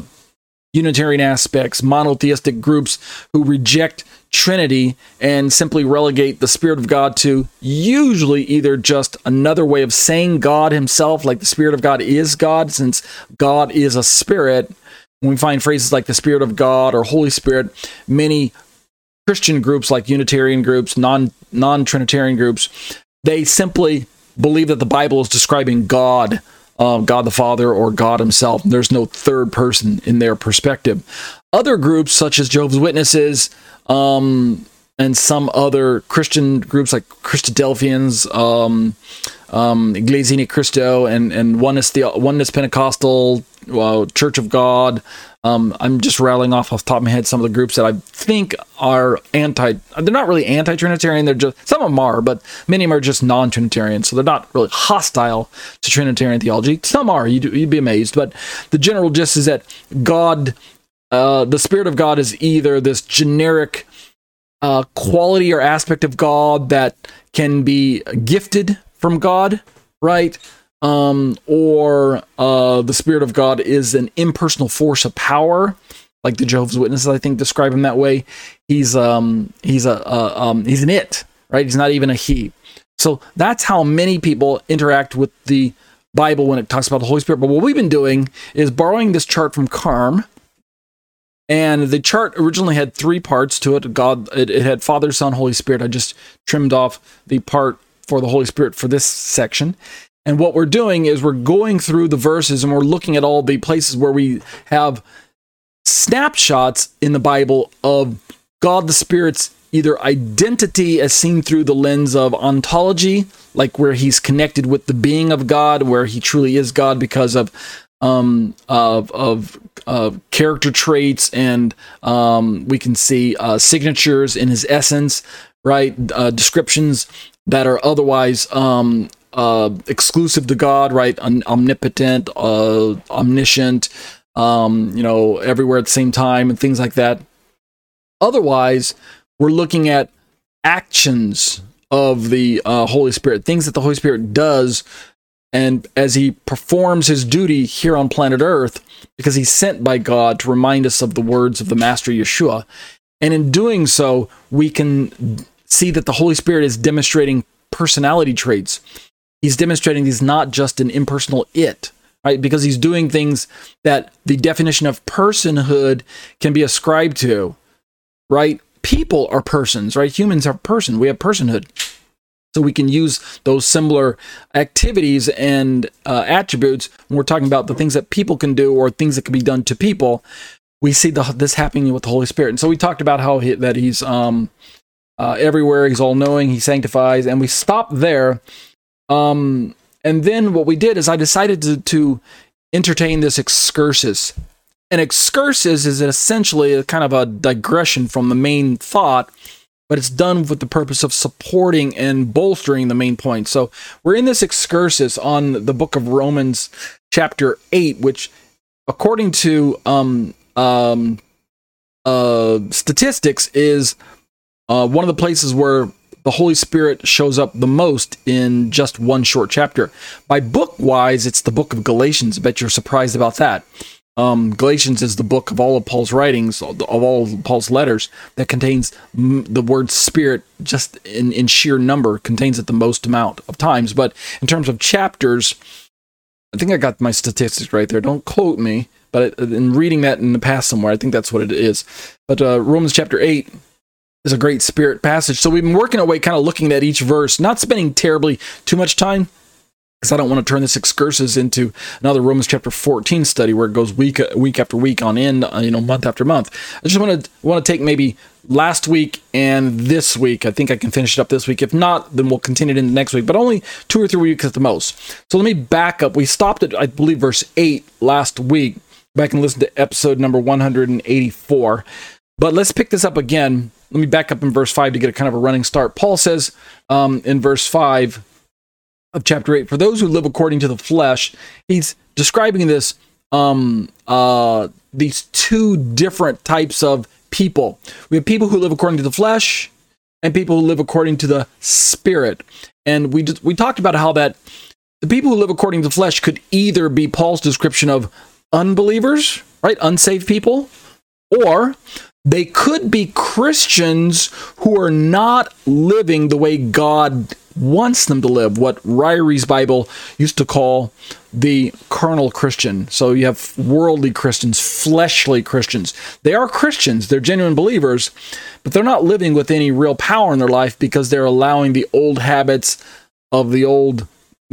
Unitarian aspects, monotheistic groups who reject Trinity and simply relegate the Spirit of God to usually either just another way of saying God Himself, like the Spirit of God is God, since God is a spirit. When we find phrases like the Spirit of God or Holy Spirit, many Christian groups like Unitarian groups, non non Trinitarian groups, they simply believe that the Bible is describing God God the Father or God Himself. There's no third person in their perspective. Other groups, such as Jehovah's Witnesses, um, and some other Christian groups like Christadelphians, um, um, Cristo, and and Oneness the Oneness Pentecostal, uh, Church of God, um, I'm just rattling off off the top of my head some of the groups that I think are anti. They're not really anti-Trinitarian. They're just some of them are, but many of them are just non-Trinitarian. So they're not really hostile to Trinitarian theology. Some are. You'd, you'd be amazed, but the general gist is that God, uh, the Spirit of God, is either this generic uh, quality or aspect of God that can be gifted from God, right? Um, or uh, the Spirit of God is an impersonal force of power, like the Jehovah's Witnesses, I think, describe him that way. He's um, he's a, a um, he's an it, right? He's not even a he. So that's how many people interact with the Bible when it talks about the Holy Spirit. But what we've been doing is borrowing this chart from CARM. And the chart originally had three parts to it. God, it, it had Father, Son, Holy Spirit. I just trimmed off the part for the Holy Spirit for this section. And what we're doing is we're going through the verses and we're looking at all the places where we have snapshots in the Bible of God the Spirit's either identity as seen through the lens of ontology, like where he's connected with the being of God, where he truly is God because of um, of, of of character traits, and um, we can see uh, signatures in his essence, right? Uh, descriptions that are otherwise um, uh, exclusive to God, right? omnipotent, uh, omniscient, um, you know, everywhere at the same time, and things like that. Otherwise, we're looking at actions of the uh, Holy Spirit, things that the Holy Spirit does, and as he performs his duty here on planet Earth, because he's sent by God to remind us of the words of the Master Yeshua. And in doing so, we can see that the Holy Spirit is demonstrating personality traits. He's demonstrating he's not just an impersonal it, right? Because he's doing things that the definition of personhood can be ascribed to, right? People are persons, right? Humans are person. We have personhood. So we can use those similar activities and uh, attributes when we're talking about the things that people can do or things that can be done to people. We see the, this happening with the Holy Spirit, and so we talked about how he, that he's um, uh, everywhere. He's all knowing. He sanctifies, and we stop there. Um, and then what we did is I decided to, to entertain this excursus. An excursus is essentially a kind of a digression from the main thought, but it's done with the purpose of supporting and bolstering the main point. So we're in this excursus on the book of Romans, chapter 8, which, according to um, um, uh, statistics, is uh, one of the places where the Holy Spirit shows up the most in just one short chapter. By book wise, it's the book of Galatians. I bet you're surprised about that. Um, Galatians is the book of all of Paul's writings, of all of Paul's letters, that contains the word spirit just in, in sheer number, contains it the most amount of times. But in terms of chapters, I think I got my statistics right there. Don't quote me, but in reading that in the past somewhere, I think that's what it is. But uh, Romans chapter 8 is a great spirit passage. So we've been working our way, kind of looking at each verse, not spending terribly too much time, because I don't want to turn this excursus into another Romans chapter 14 study where it goes week week after week on end, uh, you know, month after month. I just want to want to take maybe last week and this week. I think I can finish it up this week. If not, then we'll continue it into next week, but only two or three weeks at the most. So let me back up. We stopped at I believe verse 8 last week. Back and listen to episode number 184. But let's pick this up again let me back up in verse 5 to get a kind of a running start. Paul says um, in verse 5 of chapter 8, for those who live according to the flesh, he's describing this um, uh, these two different types of people. We have people who live according to the flesh and people who live according to the spirit. And we just, we talked about how that the people who live according to the flesh could either be Paul's description of unbelievers, right? Unsaved people, or they could be Christians who are not living the way God wants them to live, what Ryrie's Bible used to call the carnal Christian. So you have worldly Christians, fleshly Christians. They are Christians, they're genuine believers, but they're not living with any real power in their life because they're allowing the old habits of the old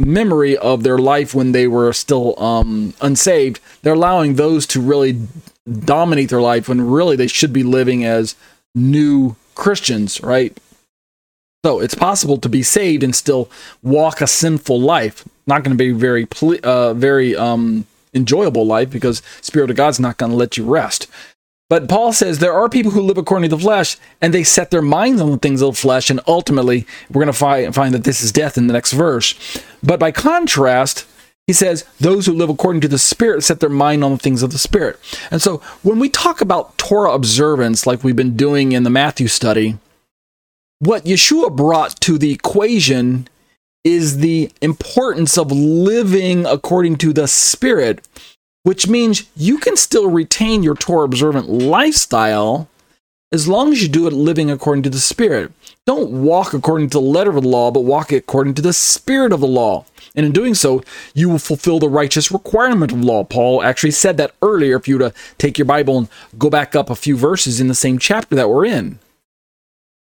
memory of their life when they were still um, unsaved. They're allowing those to really dominate their life when really they should be living as new Christians, right? So it's possible to be saved and still walk a sinful life. Not going to be very, uh, very um, enjoyable life because Spirit of God's not going to let you rest. But Paul says there are people who live according to the flesh and they set their minds on the things of the flesh, and ultimately we're going to find, find that this is death in the next verse. But by contrast, he says, Those who live according to the Spirit set their mind on the things of the Spirit. And so when we talk about Torah observance, like we've been doing in the Matthew study, what Yeshua brought to the equation is the importance of living according to the Spirit, which means you can still retain your Torah observant lifestyle as long as you do it living according to the Spirit. Don't walk according to the letter of the law, but walk according to the Spirit of the law. And in doing so, you will fulfill the righteous requirement of law. Paul actually said that earlier if you were to take your Bible and go back up a few verses in the same chapter that we're in.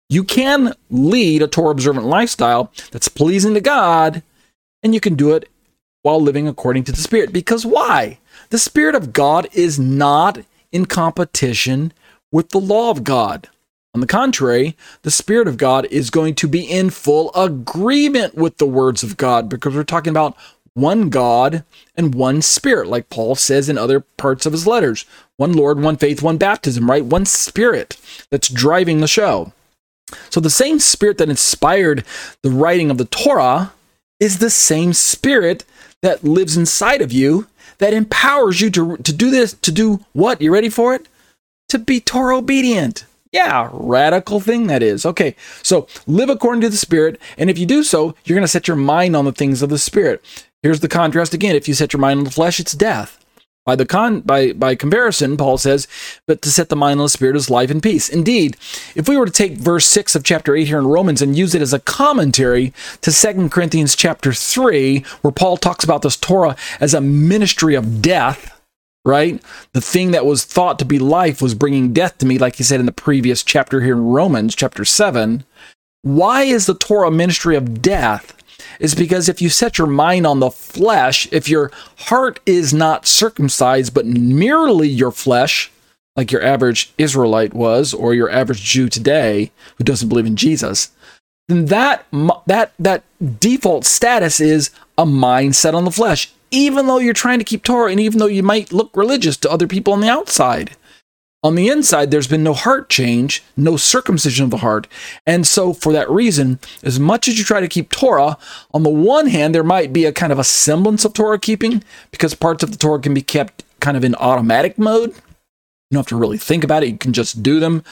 You can lead a Torah observant lifestyle that's pleasing to God, and you can do it while living according to the Spirit. Because why? The Spirit of God is not in competition with the law of God. On the contrary, the Spirit of God is going to be in full agreement with the words of God because we're talking about one God and one Spirit, like Paul says in other parts of his letters one Lord, one faith, one baptism, right? One Spirit that's driving the show. So the same Spirit that inspired the writing of the Torah is the same Spirit that lives inside of you that empowers you to, to do this, to do what? You ready for it? To be Torah obedient. Yeah, radical thing that is. Okay, so live according to the Spirit, and if you do so, you're going to set your mind on the things of the Spirit. Here's the contrast again. If you set your mind on the flesh, it's death. By the con by by comparison, Paul says, but to set the mind on the spirit is life and peace. Indeed, if we were to take verse 6 of chapter 8 here in Romans and use it as a commentary to 2 Corinthians chapter 3, where Paul talks about this Torah as a ministry of death, right? The thing that was thought to be life was bringing death to me, like he said in the previous chapter here in Romans, chapter 7. Why is the Torah ministry of death? Is because if you set your mind on the flesh, if your heart is not circumcised, but merely your flesh, like your average Israelite was, or your average Jew today who doesn't believe in Jesus, then that that that default status is a mind set on the flesh. Even though you're trying to keep Torah, and even though you might look religious to other people on the outside, on the inside, there's been no heart change, no circumcision of the heart. And so, for that reason, as much as you try to keep Torah, on the one hand, there might be a kind of a semblance of Torah keeping because parts of the Torah can be kept kind of in automatic mode. You don't have to really think about it, you can just do them.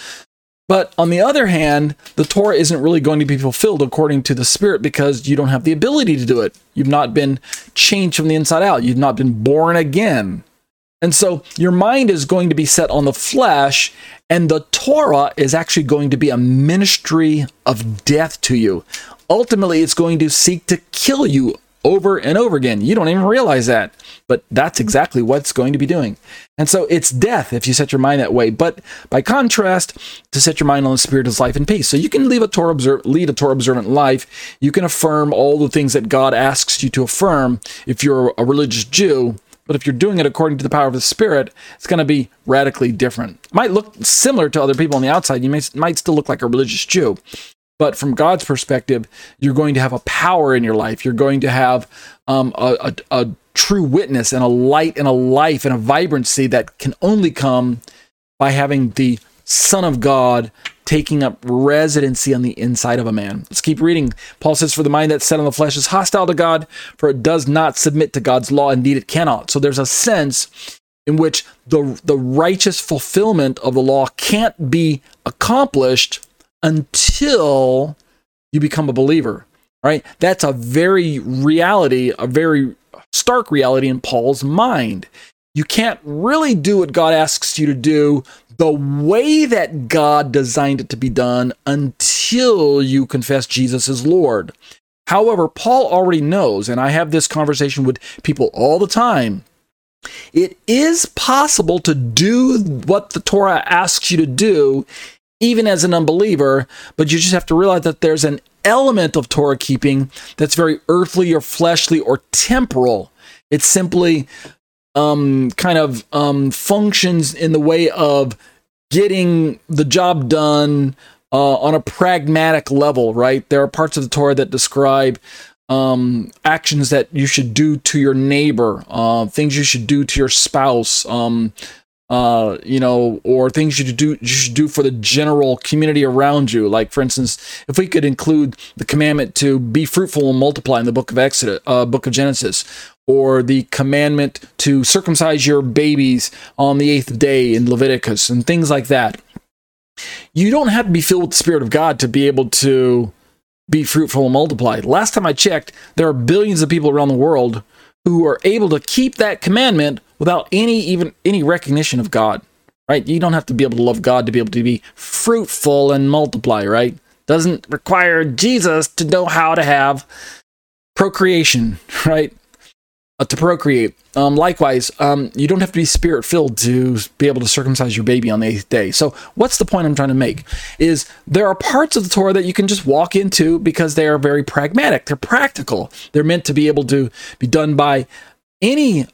But on the other hand, the Torah isn't really going to be fulfilled according to the Spirit because you don't have the ability to do it. You've not been changed from the inside out, you've not been born again. And so your mind is going to be set on the flesh, and the Torah is actually going to be a ministry of death to you. Ultimately, it's going to seek to kill you over and over again. You don't even realize that, but that's exactly what it's going to be doing. And so it's death if you set your mind that way. But by contrast, to set your mind on the Spirit is life and peace. So you can leave a Torah observ- lead a Torah observant life. You can affirm all the things that God asks you to affirm if you're a religious Jew but if you're doing it according to the power of the Spirit, it's going to be radically different. It might look similar to other people on the outside. You may, might still look like a religious Jew. But from God's perspective, you're going to have a power in your life. You're going to have um, a, a, a true witness and a light and a life and a vibrancy that can only come by having the Son of God taking up residency on the inside of a man. Let's keep reading. Paul says, For the mind that's set on the flesh is hostile to God, for it does not submit to God's law. Indeed, it cannot. So there's a sense in which the, the righteous fulfillment of the law can't be accomplished until you become a believer. Right? That's a very reality, a very stark reality in Paul's mind. You can't really do what God asks you to do the way that God designed it to be done until you confess Jesus as Lord. However, Paul already knows, and I have this conversation with people all the time. It is possible to do what the Torah asks you to do, even as an unbeliever, but you just have to realize that there's an element of Torah keeping that's very earthly or fleshly or temporal. It's simply um, kind of um, functions in the way of getting the job done uh, on a pragmatic level, right? There are parts of the Torah that describe um, actions that you should do to your neighbor, uh, things you should do to your spouse, um, uh, you know, or things you should do you should do for the general community around you. Like, for instance, if we could include the commandment to be fruitful and multiply in the book of Exodus, uh, book of Genesis, or the commandment to circumcise your babies on the eighth day in Leviticus, and things like that. You don't have to be filled with the Spirit of God to be able to be fruitful and multiply. Last time I checked, there are billions of people around the world who are able to keep that commandment without any even any recognition of God. Right? You don't have to be able to love God to be able to be fruitful and multiply, right? Doesn't require Jesus to know how to have procreation, right? Uh, to procreate. Um, likewise, um, you don't have to be spirit filled to be able to circumcise your baby on the eighth day. So, what's the point I'm trying to make? Is there are parts of the Torah that you can just walk into because they are very pragmatic. They're practical. They're meant to be able to be done by any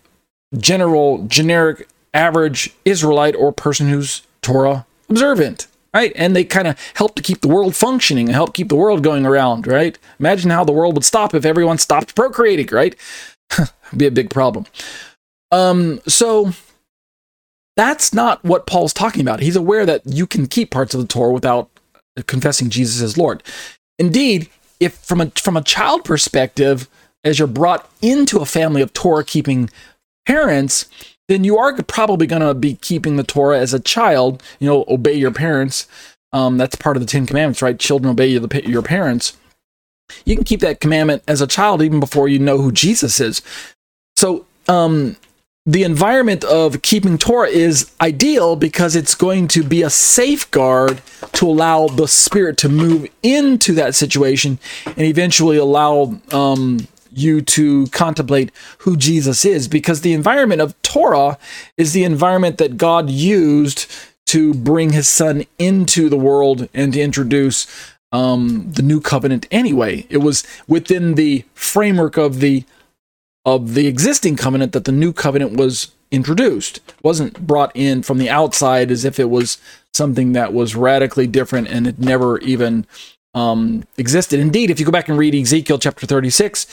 general, generic, average Israelite or person who's Torah observant. right? And they kind of help to keep the world functioning and help keep the world going around, right? Imagine how the world would stop if everyone stopped procreating, right? Be a big problem. Um, so that's not what Paul's talking about. He's aware that you can keep parts of the Torah without confessing Jesus as Lord. Indeed, if from a from a child perspective, as you're brought into a family of Torah keeping parents, then you are probably going to be keeping the Torah as a child. You know, obey your parents. Um, that's part of the Ten Commandments, right? Children obey your parents. You can keep that commandment as a child even before you know who Jesus is. So, um, the environment of keeping Torah is ideal because it's going to be a safeguard to allow the Spirit to move into that situation and eventually allow um, you to contemplate who Jesus is. Because the environment of Torah is the environment that God used to bring his son into the world and to introduce um, the new covenant anyway. It was within the framework of the of the existing covenant that the new covenant was introduced. It wasn't brought in from the outside as if it was something that was radically different and it never even um, existed. Indeed, if you go back and read Ezekiel chapter 36,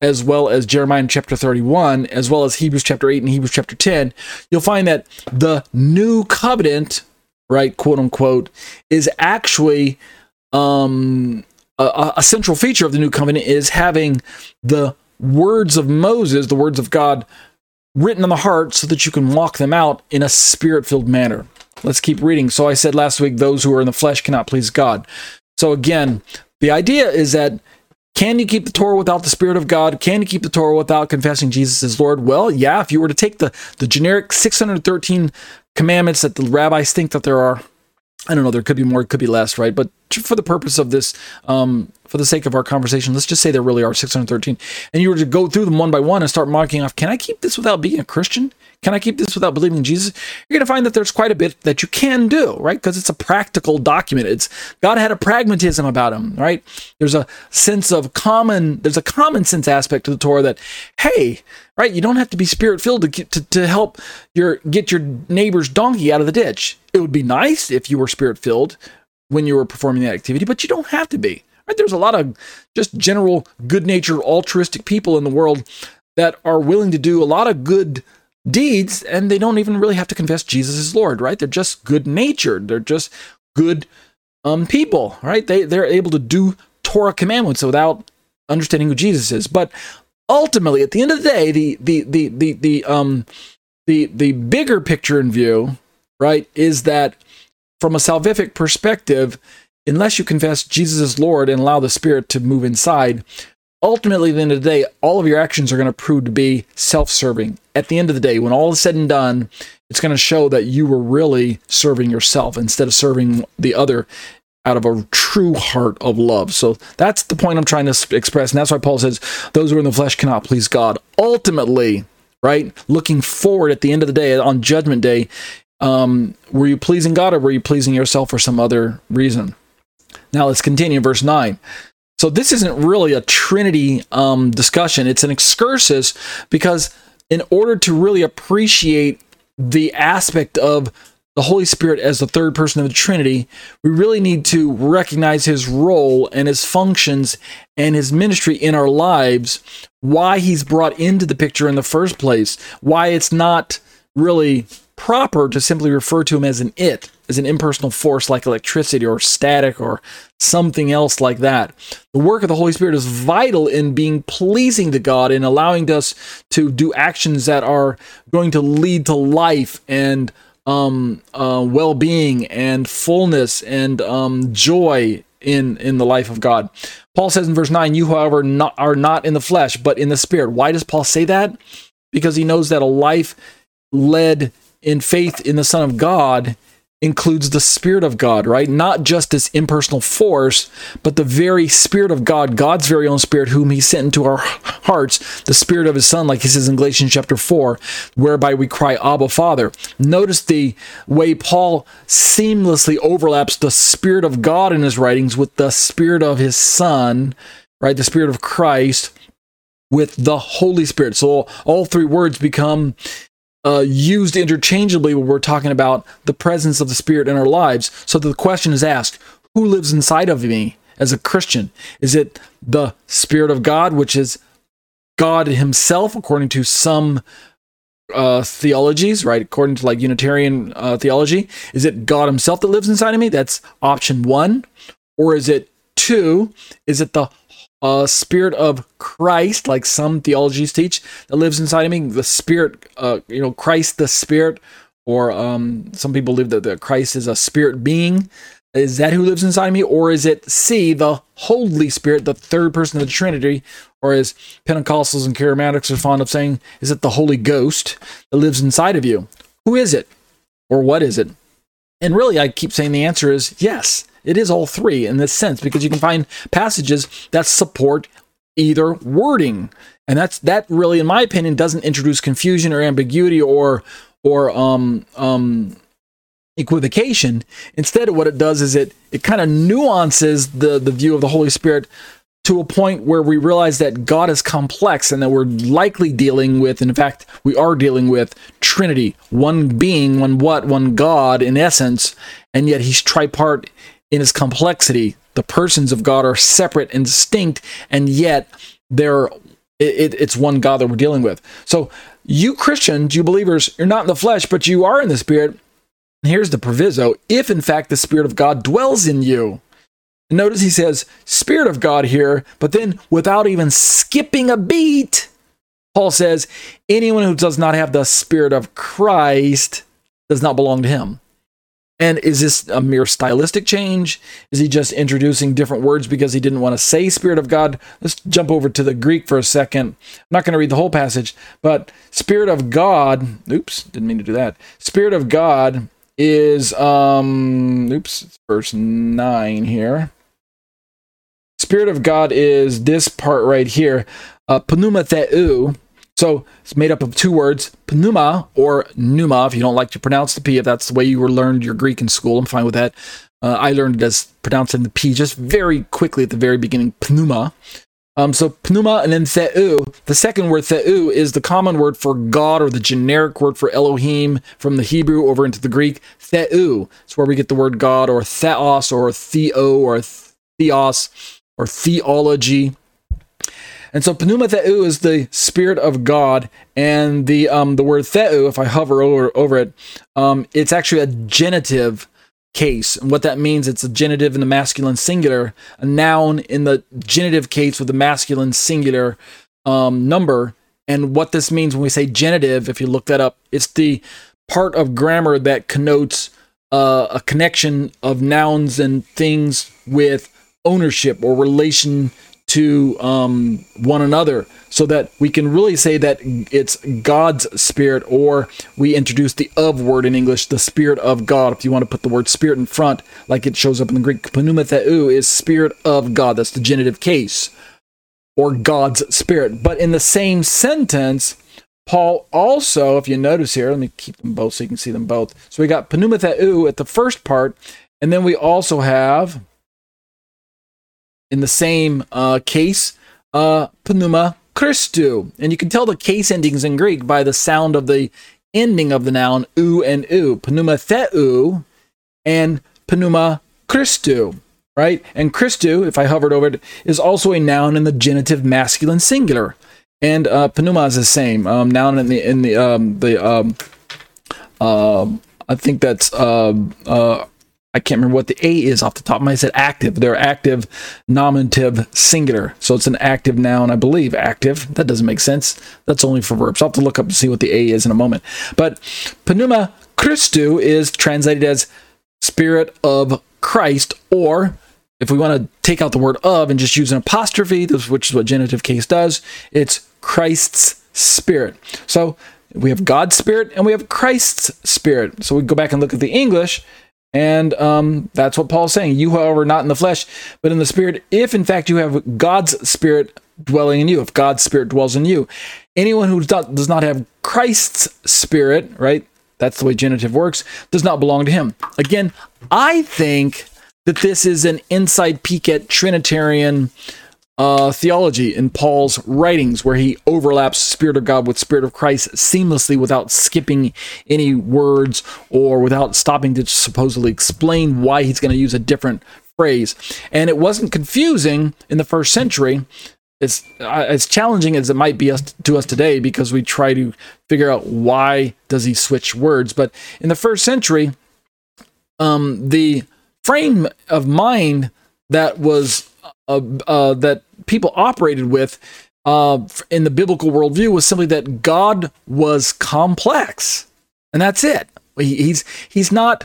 as well as Jeremiah chapter 31, as well as Hebrews chapter 8 and Hebrews chapter 10, you'll find that the new covenant, right, quote unquote, is actually um, a, a central feature of the new covenant is having the words of Moses, the words of God, written on the heart so that you can walk them out in a spirit filled manner. Let's keep reading. So I said last week, those who are in the flesh cannot please God. So again, the idea is that can you keep the Torah without the Spirit of God? Can you keep the Torah without confessing Jesus as Lord? Well, yeah, if you were to take the, the generic 613 commandments that the rabbis think that there are, I don't know, there could be more, could be less, right? But for the purpose of this, um, for the sake of our conversation, let's just say there really are 613. And you were to go through them one by one and start marking off, can I keep this without being a Christian? Can I keep this without believing in Jesus? You're going to find that there's quite a bit that you can do, right? Because it's a practical document. It's God had a pragmatism about him, right? There's a sense of common, there's a common sense aspect to the Torah that, hey, right, you don't have to be spirit filled to, to, to help your get your neighbor's donkey out of the ditch. It would be nice if you were spirit filled when you were performing that activity, but you don't have to be. Right? There's a lot of just general good natured altruistic people in the world that are willing to do a lot of good deeds and they don't even really have to confess Jesus is Lord, right? They're just good natured. They're just good um, people, right? They, they're able to do Torah commandments without understanding who Jesus is. But ultimately, at the end of the day, the, the, the, the, the, um, the, the bigger picture in view, right, is that from a salvific perspective, unless you confess Jesus is Lord and allow the Spirit to move inside, ultimately, at the end of the day, all of your actions are going to prove to be self serving. At the end of the day, when all is said and done, it's going to show that you were really serving yourself instead of serving the other out of a true heart of love. So that's the point I'm trying to express. And that's why Paul says, those who are in the flesh cannot please God. Ultimately, right? Looking forward at the end of the day, on Judgment Day, um, were you pleasing God or were you pleasing yourself for some other reason? Now let's continue, verse 9. So this isn't really a Trinity um, discussion. It's an excursus because in order to really appreciate the aspect of the Holy Spirit as the third person of the Trinity, we really need to recognize his role and his functions and his ministry in our lives, why he's brought into the picture in the first place, why it's not really proper to simply refer to him as an it is an impersonal force like electricity or static or something else like that. The work of the Holy Spirit is vital in being pleasing to God and allowing us to do actions that are going to lead to life and um, uh, well-being and fullness and um, joy in in the life of God. Paul says in verse 9, you however not, are not in the flesh but in the spirit. Why does Paul say that? Because he knows that a life led in faith in the Son of God includes the Spirit of God, right? Not just this impersonal force, but the very Spirit of God, God's very own Spirit, whom He sent into our hearts, the Spirit of His Son, like He says in Galatians chapter 4, whereby we cry, Abba, Father. Notice the way Paul seamlessly overlaps the Spirit of God in his writings with the Spirit of His Son, right? The Spirit of Christ with the Holy Spirit. So all, three words become uh, used interchangeably when we're talking about the presence of the Spirit in our lives. So the question is asked who lives inside of me as a Christian? Is it the Spirit of God, which is God Himself, according to some uh, theologies, right? According to like Unitarian uh, theology, is it God Himself that lives inside of me? That's option one. Or is it two? Is it the uh, Spirit of Christ, like some theologies teach, that lives inside of me? The Spirit, uh, you know, Christ the Spirit, or um, some people believe that, that Christ is a spirit being. Is that who lives inside of me? Or is it C, the Holy Spirit, the third person of the Trinity? Or as Pentecostals and Charismatics are fond of saying, is it the Holy Ghost that lives inside of you? Who is it? Or what is it? And really, I keep saying the answer is yes, it is all three in this sense, because you can find passages that support either wording. And that's that really, in my opinion, doesn't introduce confusion or ambiguity or or um um equivocation. Instead, what it does is it it kind of nuances the the view of the Holy Spirit to a point where we realize that God is complex and that we're likely dealing with, in fact, we are dealing with Trinity, one being, one what, one God in essence, and yet he's tripart in its complexity. The persons of God are separate and distinct, and yet they're it, it's one God that we're dealing with. So, you Christians, you believers, you're not in the flesh, but you are in the Spirit. And here's the proviso if in fact the Spirit of God dwells in you. Notice he says Spirit of God here, but then without even skipping a beat, Paul says anyone who does not have the Spirit of Christ does not belong to him. And is this a mere stylistic change? Is he just introducing different words because he didn't want to say Spirit of God? Let's jump over to the Greek for a second. I'm not going to read the whole passage, but Spirit of God, oops, didn't mean to do that. Spirit of God is um oops verse 9 here spirit of god is this part right here uh pneuma theou so it's made up of two words pneuma or pneuma if you don't like to pronounce the p if that's the way you were learned your greek in school i'm fine with that uh, i learned it as pronouncing the p just very quickly at the very beginning pneuma um, so pneuma and then theou. The second word theou is the common word for God or the generic word for Elohim from the Hebrew over into the Greek. Theou. It's where we get the word God or theos or theo or theos or theology. And so pneuma theou is the spirit of God, and the um, the word theou, if I hover over over it, um, it's actually a genitive case. And what that means, it's a genitive in the masculine singular, a noun in the genitive case with the masculine singular um, number. And what this means when we say genitive, if you look that up, it's the part of grammar that connotes uh, a connection of nouns and things with ownership or relation to um, one another so that we can really say that it's God's spirit, or we introduce the of word in English, the spirit of God. If you want to put the word spirit in front, like it shows up in the Greek, pneuma theou is spirit of God. That's the genitive case, or God's spirit. But in the same sentence, Paul also, if you notice here, let me keep them both so you can see them both. So we got pneuma theou at the first part, and then we also have, in the same uh, case, uh, pneuma. And you can tell the case endings in Greek by the sound of the ending of the noun u and u. Pneuma theou and pneuma Christou, right? And Christou, if I hovered over it, is also a noun in the genitive masculine singular. And uh, pneuma is the same um, noun in the in the um, the um, uh, I think that's uh, uh, I can't remember what the A is off the top of my head. Active. They're active nominative singular. So it's an active noun, I believe. Active. That doesn't make sense. That's only for verbs. I'll have to look up and see what the A is in a moment. But pneuma Christou is translated as spirit of Christ, or if we want to take out the word of and just use an apostrophe, which is what genitive case does, it's Christ's spirit. So we have God's spirit and we have Christ's spirit. So we go back and look at the English and um, that's what Paul's saying. You, however, not in the flesh, but in the spirit, if in fact you have God's spirit dwelling in you, if God's spirit dwells in you. Anyone who does not have Christ's spirit, right? That's the way genitive works, does not belong to him. Again, I think that this is an inside peek at Trinitarian uh, theology in Paul's writings, where he overlaps Spirit of God with Spirit of Christ seamlessly without skipping any words or without stopping to supposedly explain why he's going to use a different phrase. And it wasn't confusing in the first century. It's uh, as challenging as it might be us, to us today because we try to figure out why does he switch words. But in the first century, um, the frame of mind that was uh, uh, that people operated with uh, in the biblical worldview was simply that God was complex, and that's it. He, he's he's not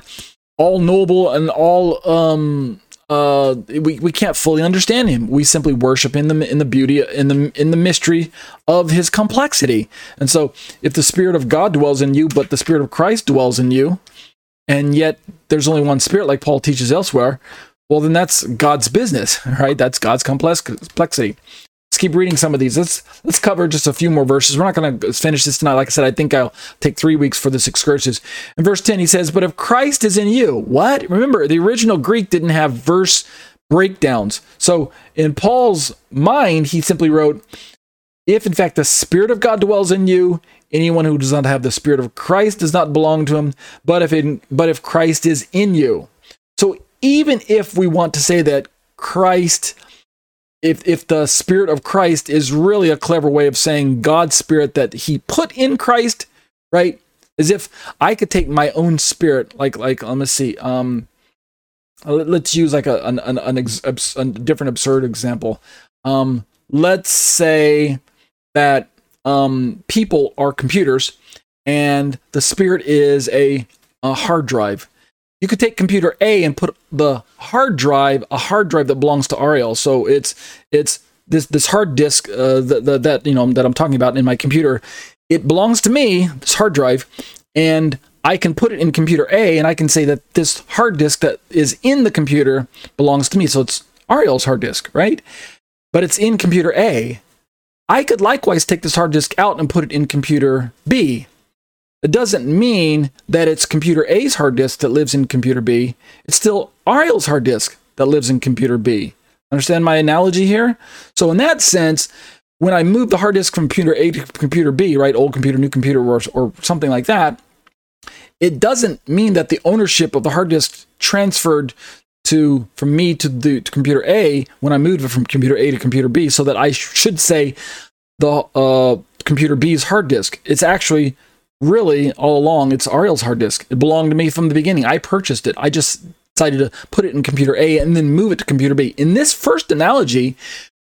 all knowable and all um uh we, we can't fully understand him. We simply worship in the in the beauty in the in the mystery of his complexity. And so if the spirit of god dwells in you but the spirit of christ dwells in you and yet there's only one spirit like paul teaches elsewhere well then that's god's business right? That's god's complexity. Let's keep reading some of these. Let's let's cover just a few more verses. We're not going to finish this tonight. Like i said i think i'll take three weeks for this excursus. In verse 10 he says but if christ is in you what? Remember the original greek didn't have verse breakdowns. So in paul's mind he simply wrote if in fact the spirit of god dwells in you anyone who does not have the spirit of christ does not belong to him. But if in, but if christ is in you. So even if we want to say that Christ, if if the Spirit of Christ is really a clever way of saying God's Spirit that He put in Christ, right? As if I could take my own spirit, like like let me see, um, let's use like a an, an, an ex, a different absurd example. Um, let's say that um, people are computers, and the spirit is a, a hard drive you could take computer A and put the hard drive, a hard drive that belongs to Ariel. So it's it's this this hard disk uh, that, that that you know that I'm talking about in my computer. It belongs to me, this hard drive, and I can put it in computer A, and I can say that this hard disk that is in the computer belongs to me. So it's Ariel's hard disk, right? But it's in computer A. I could likewise take this hard disk out and put it in computer B. It doesn't mean that it's computer A's hard disk that lives in computer B. It's still Ariel's hard disk that lives in computer B. Understand my analogy here? So, in that sense, when I move the hard disk from computer A to computer B, right, old computer, new computer, or, or something like that, it doesn't mean that the ownership of the hard disk transferred to from me to the to computer A when I moved it from computer A to computer B, so that I should say the uh, computer B's hard disk. It's actually really all along it's Ariel's hard disk. It belonged to me from the beginning. I purchased it. I just decided to put it in computer A and then move it to computer B. In this first analogy,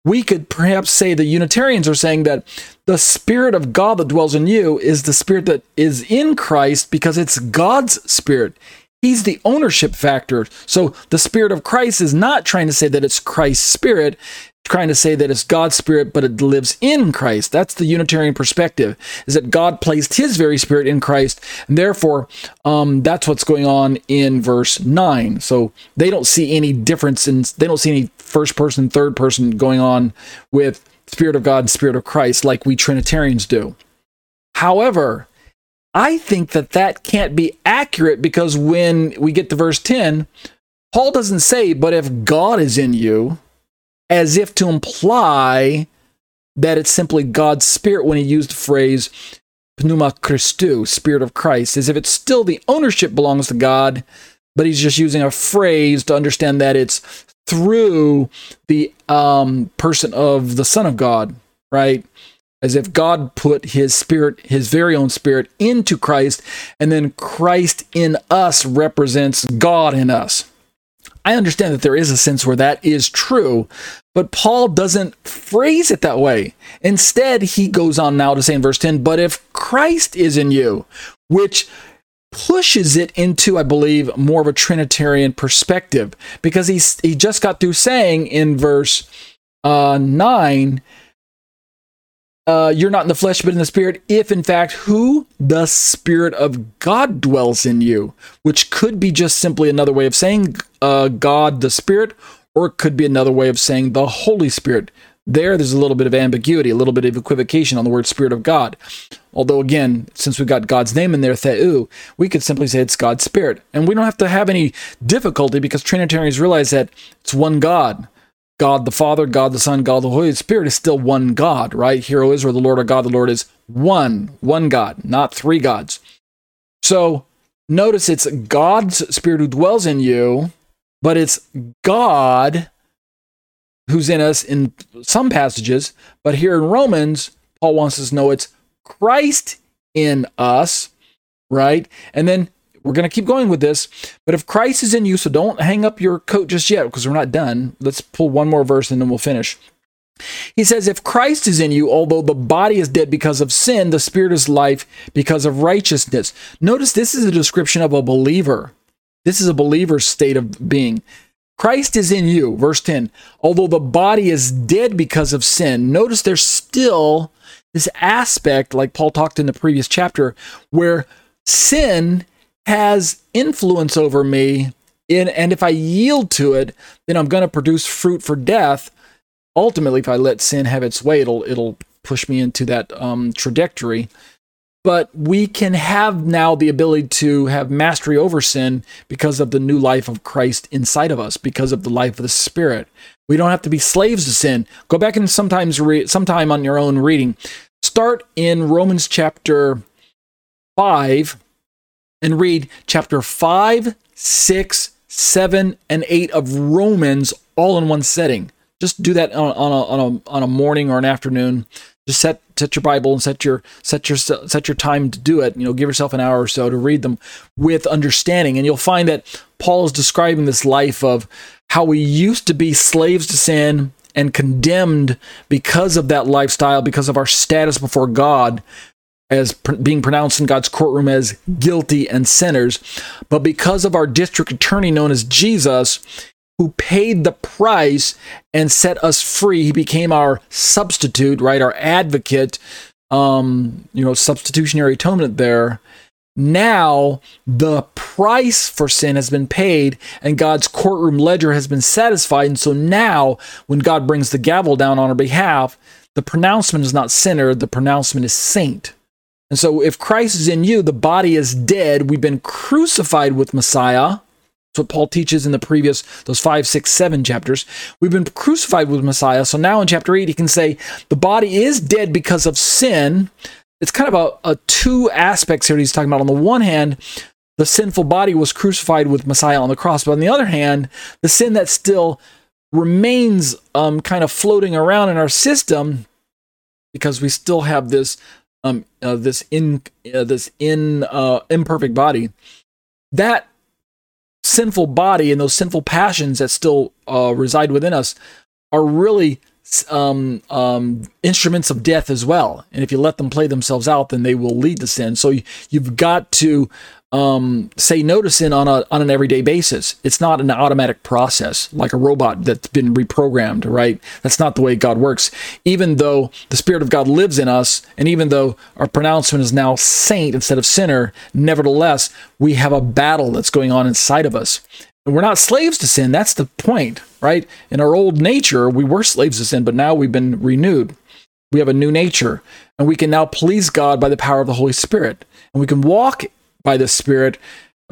we could perhaps say the Unitarians are saying that the Spirit of God that dwells in you is the Spirit that is in Christ because it's God's Spirit. He's the ownership factor. So the Spirit of Christ is not trying to say that it's Christ's Spirit trying to say that it's God's spirit, but it lives in Christ. That's the Unitarian perspective, is that God placed his very spirit in Christ, and therefore um, that's what's going on in verse 9. So they don't see any difference in, they don't see any first person, third person going on with Spirit of God and Spirit of Christ like we Trinitarians do. However, I think that that can't be accurate because when we get to verse 10, Paul doesn't say, but if God is in you, as if to imply that it's simply God's Spirit when he used the phrase pneuma Christou, Spirit of Christ, as if it's still the ownership belongs to God, but he's just using a phrase to understand that it's through the um, person of the Son of God, right? As if God put his spirit, his very own spirit, into Christ, and then Christ in us represents God in us. I understand that there is a sense where that is true, but Paul doesn't phrase it that way. Instead, he goes on now to say in verse 10, but if Christ is in you, which pushes it into, I believe, more of a Trinitarian perspective, because he's, he just got through saying in verse uh, 9, uh, you're not in the flesh but in the spirit if in fact who the spirit of god dwells in you which could be just simply another way of saying uh, god the spirit or it could be another way of saying the holy spirit. There there's a little bit of ambiguity a little bit of equivocation on the word spirit of god. Although again since we've got god's name in there theou we could simply say it's god's spirit. And we don't have to have any difficulty because trinitarians realize that it's one god God the Father, God the Son, God the Holy Spirit is still one God, right? Hear, O Israel, the Lord our God, the Lord is one, one God, not three gods. So notice it's God's Spirit who dwells in you, but it's God who's in us in some passages. But here in Romans, Paul wants us to know it's Christ in us, right? And then we're going to keep going with this. But if Christ is in you, so don't hang up your coat just yet because we're not done. Let's pull one more verse and then we'll finish. He says, If Christ is in you, although the body is dead because of sin, the spirit is life because of righteousness. Notice this is a description of a believer. This is a believer's state of being. Christ is in you, verse 10. Although the body is dead because of sin, notice there's still this aspect, like Paul talked in the previous chapter, where sin has influence over me. In, and if I yield to it, then I'm going to produce fruit for death. Ultimately, if I let sin have its way, it'll it'll push me into that um, trajectory. But we can have now the ability to have mastery over sin because of the new life of Christ inside of us, because of the life of the Spirit. We don't have to be slaves to sin. Go back and sometimes read sometime on your own reading. Start in Romans chapter five and read chapter 5, 6, 7, and 8 of Romans all in one setting. Just do that on, on, a, on, a, on a morning or an afternoon. Just set set your Bible and set your set your set your time to do it. You know, give yourself an hour or so to read them with understanding, and you'll find that Paul is describing this life of how we used to be slaves to sin and condemned because of that lifestyle, because of our status before God, as pr- being pronounced in God's courtroom as guilty and sinners, but because of our district attorney known as Jesus, who paid the price and set us free, he became our substitute, right? Our advocate, um, you know, substitutionary atonement there. Now the price for sin has been paid and God's courtroom ledger has been satisfied. And so now, when God brings the gavel down on our behalf, the pronouncement is not sinner, the pronouncement is saint. And so if Christ is in you, the body is dead. We've been crucified with Messiah. That's what Paul teaches in the previous, those five, six, seven chapters. We've been crucified with Messiah. So now in chapter eight, he can say the body is dead because of sin. It's kind of a, a two aspects here he's talking about. On the one hand, the sinful body was crucified with Messiah on the cross. But on the other hand, the sin that still remains um, kind of floating around in our system because we still have this um, uh, this in uh, this in uh, imperfect body, that sinful body and those sinful passions that still uh, reside within us are really um, um, instruments of death as well. And if you let them play themselves out, then they will lead to sin. So you, you've got to um, say no to sin on a on an everyday basis. It's not an automatic process like a robot that's been reprogrammed, right? That's not the way God works. Even though the Spirit of God lives in us, and even though our pronouncement is now saint instead of sinner, nevertheless, we have a battle that's going on inside of us. And we're not slaves to sin. That's the point, right? In our old nature, we were slaves to sin, but now we've been renewed. We have a new nature, and we can now please God by the power of the Holy Spirit. And we can walk by the Spirit,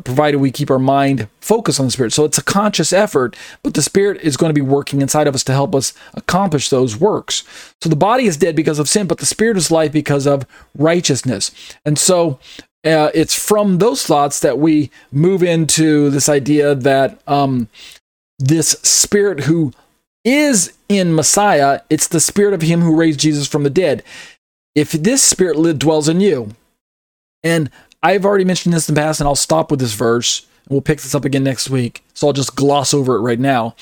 provided we keep our mind focused on the Spirit. So it's a conscious effort, but the Spirit is going to be working inside of us to help us accomplish those works. So the body is dead because of sin, but the Spirit is life because of righteousness. And so uh, it's from those thoughts that we move into this idea that um, this Spirit who is in Messiah, it's the Spirit of Him who raised Jesus from the dead. If this Spirit dwells in you, and I've already mentioned this in the past, and I'll stop with this verse, and we'll pick this up again next week. So I'll just gloss over it right now.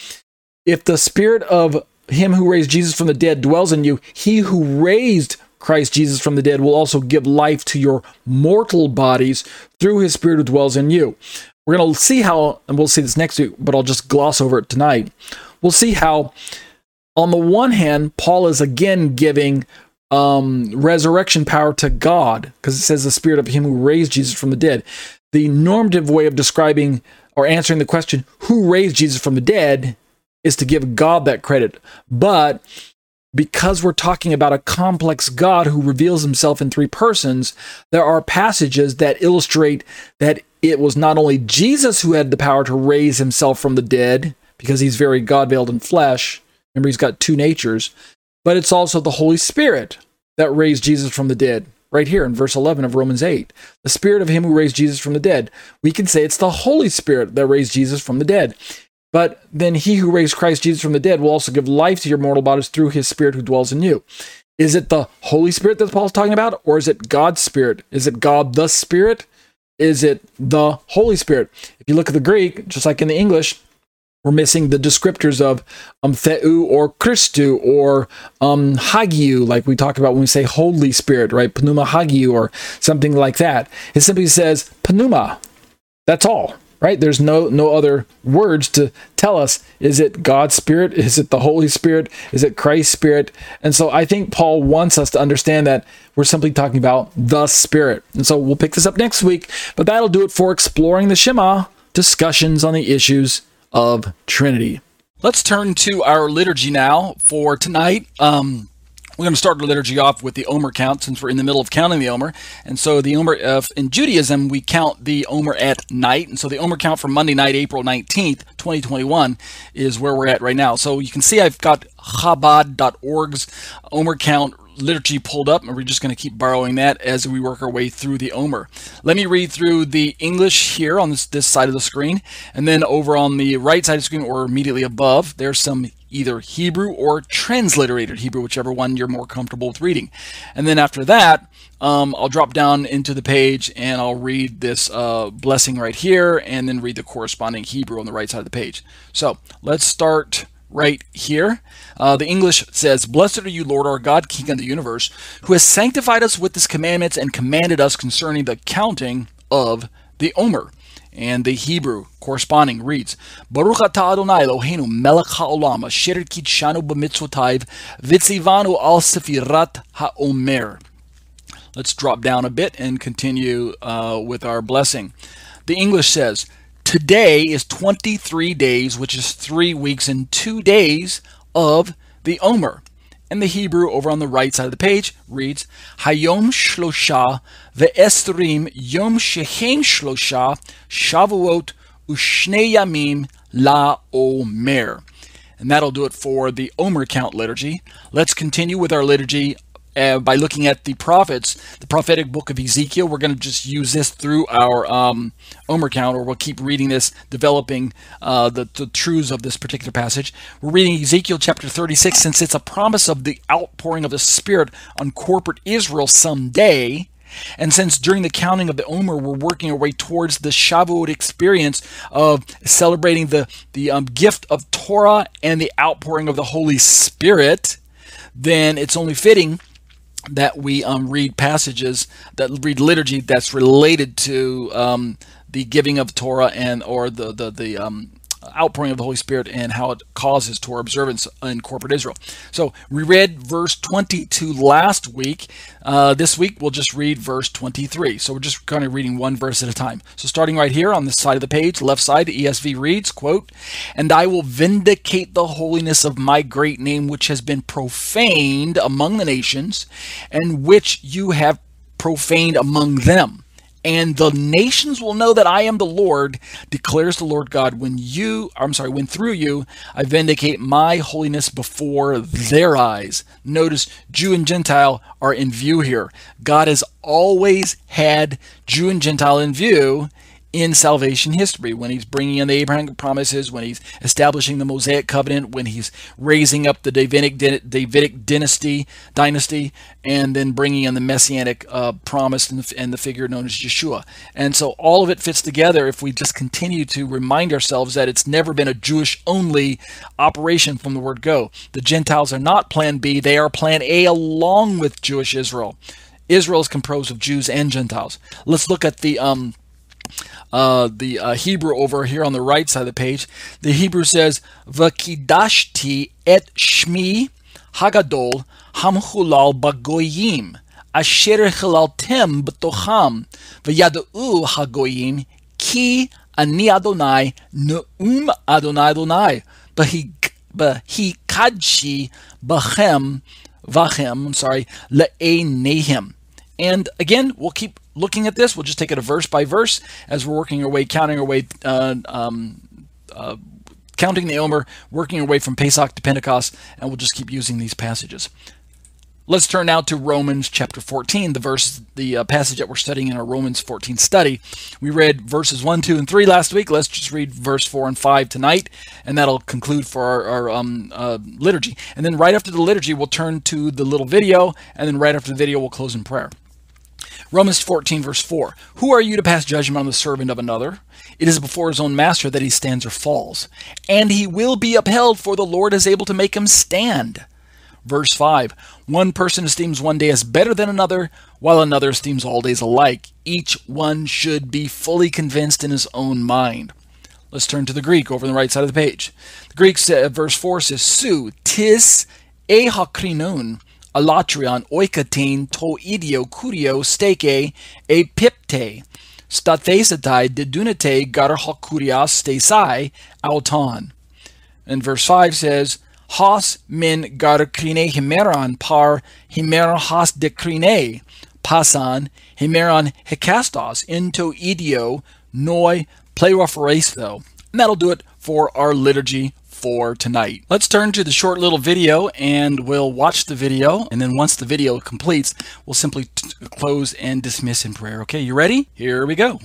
If the spirit of him who raised Jesus from the dead dwells in you, he who raised Christ Jesus from the dead will also give life to your mortal bodies through his spirit who dwells in you. We're going to see how, and we'll see this next week, but I'll just gloss over it tonight. We'll see how, on the one hand, Paul is again giving um, resurrection power to God, because it says the spirit of him who raised Jesus from the dead. The normative way of describing or answering the question, who raised Jesus from the dead, is to give God that credit. But because we're talking about a complex God who reveals himself in three persons, there are passages that illustrate that it was not only Jesus who had the power to raise himself from the dead, because he's very God veiled in flesh, Remember, he's got two natures, but it's also the Holy Spirit that raised Jesus from the dead. Right here in verse 11 of Romans 8. The Spirit of Him who raised Jesus from the dead. We can say it's the Holy Spirit that raised Jesus from the dead. But then He who raised Christ Jesus from the dead will also give life to your mortal bodies through His Spirit who dwells in you. Is it the Holy Spirit that Paul's talking about, or is it God's Spirit? Is it God the Spirit? Is it the Holy Spirit? If you look at the Greek, just like in the English, we're missing the descriptors of um, Theou or Christu or um, Hagiou, like we talk about when we say Holy Spirit, right? Pneuma Hagiou or something like that. It simply says Pneuma. That's all, right? There's no no other words to tell us. Is it God's Spirit? Is it the Holy Spirit? Is it Christ's Spirit? And so I think Paul wants us to understand that we're simply talking about the Spirit. And so we'll pick this up next week, but that'll do it for exploring the Shema, discussions on the issues of Trinity. Let's turn to our liturgy now for tonight. Um, we're going to start the liturgy off with the Omer count since we're in the middle of counting the Omer. And so the Omer, uh, in Judaism, we count the Omer at night. And so the Omer count for Monday night, April 19th, 2021 is where we're at right now. So you can see I've got Chabad.org's Omer count liturgy pulled up, and we're just going to keep borrowing that as we work our way through the Omer. Let me read through the English here on this, this side of the screen, and then over on the right side of the screen or immediately above, there's some either Hebrew or transliterated Hebrew, whichever one you're more comfortable with reading. And then after that, um, I'll drop down into the page and I'll read this uh, blessing right here and then read the corresponding Hebrew on the right side of the page. So let's start right here. Uh, the English says, Blessed are you, Lord our God, King of the universe, who has sanctified us with his commandments and commanded us concerning the counting of the Omer. And the Hebrew corresponding reads, Baruch atah Adonai Eloheinu melech ha'olam asher kitshanu b'mitzvotayv vitzivanu al sefirat ha'omer. Let's drop down a bit and continue uh, with our blessing. The English says, Today is 23 days, which is three weeks and two days of the Omer. And the Hebrew over on the right side of the page reads Hayom Shlosha ve'estrim Yom Shehem Shlosha Shavuot Ushne Yamim La Omer. And that'll do it for the Omer count liturgy. Let's continue with our liturgy uh, by looking at the prophets, the prophetic book of Ezekiel. We're going to just use this through our um, Omer count, or we'll keep reading this, developing uh, the, the truths of this particular passage. We're reading Ezekiel chapter 36 since it's a promise of the outpouring of the Spirit on corporate Israel someday. And since during the counting of the Omer, we're working our way towards the Shavuot experience of celebrating the, the um, gift of Torah and the outpouring of the Holy Spirit, then it's only fitting that we um, read passages that read liturgy that's related to um, the giving of Torah and or the the the um, outpouring of the Holy Spirit and how it causes Torah observance in corporate Israel. So we read verse 22 last week. Uh, this week we'll just read verse 23. So we're just kind of reading one verse at a time. So starting right here on this side of the page, left side, ESV reads, quote, And I will vindicate the holiness of my great name, which has been profaned among the nations, and which you have profaned among them and the nations will know that I am the Lord, declares the Lord God, when you, I'm sorry, when through you I vindicate my holiness before their eyes. Notice Jew and Gentile are in view here. God has always had Jew and Gentile in view in salvation history when he's bringing in the Abrahamic promises, when he's establishing the Mosaic covenant, when he's raising up the Davidic, Davidic dynasty, dynasty, and then bringing in the messianic uh, promise and the, and the figure known as Yeshua. And so all of it fits together if we just continue to remind ourselves that it's never been a Jewish only operation from the word go. The Gentiles are not plan B, they are plan A along with Jewish Israel. Israel is composed of Jews and Gentiles. Let's look at the um, uh, the uh, Hebrew over here on the right side of the page. The Hebrew says, "V'kidashti et shmi hagadol hamchulal bagoyim asher chilaltem b'tocham v'yadu hagoyim ki ani Adonai neum Adonai Adonai b'hi kadshi b'chem v'chem." I'm sorry, le'enehim. And again, we'll keep looking at this. We'll just take it a verse by verse as we're working our way, counting our way uh, um, uh, counting the Omer, working our way from Pesach to Pentecost, and we'll just keep using these passages. Let's turn now to Romans chapter 14, the verse, the uh, passage that we're studying in our Romans 14 study. We read verses 1, 2, and 3 last week. Let's just read verse 4 and 5 tonight, and that'll conclude for our, our um, uh, liturgy. And then right after the liturgy, we'll turn to the little video, and then right after the video, we'll close in prayer. Romans 14, verse 4. Who are you to pass judgment on the servant of another? It is before his own master that he stands or falls, and he will be upheld, for the Lord is able to make him stand. Verse 5 One person esteems one day as better than another, while another esteems all days alike. Each one should be fully convinced in his own mind. Let's turn to the Greek over on the right side of the page. The Greek verse 4 says, Su tis ehakrinon alatrion oikatein to idio kurio steke e pipte stathesatai dedunate gar hakurias stesai auton. And verse 5 says, Hos min gar krine himeron par himeron has de krine pasan himeron hekastos into idio noi though. And that'll do it for our liturgy for tonight. Let's turn to the short little video and we'll watch the video. And then once the video completes, we'll simply close and dismiss in prayer. Okay, you ready? Here we go.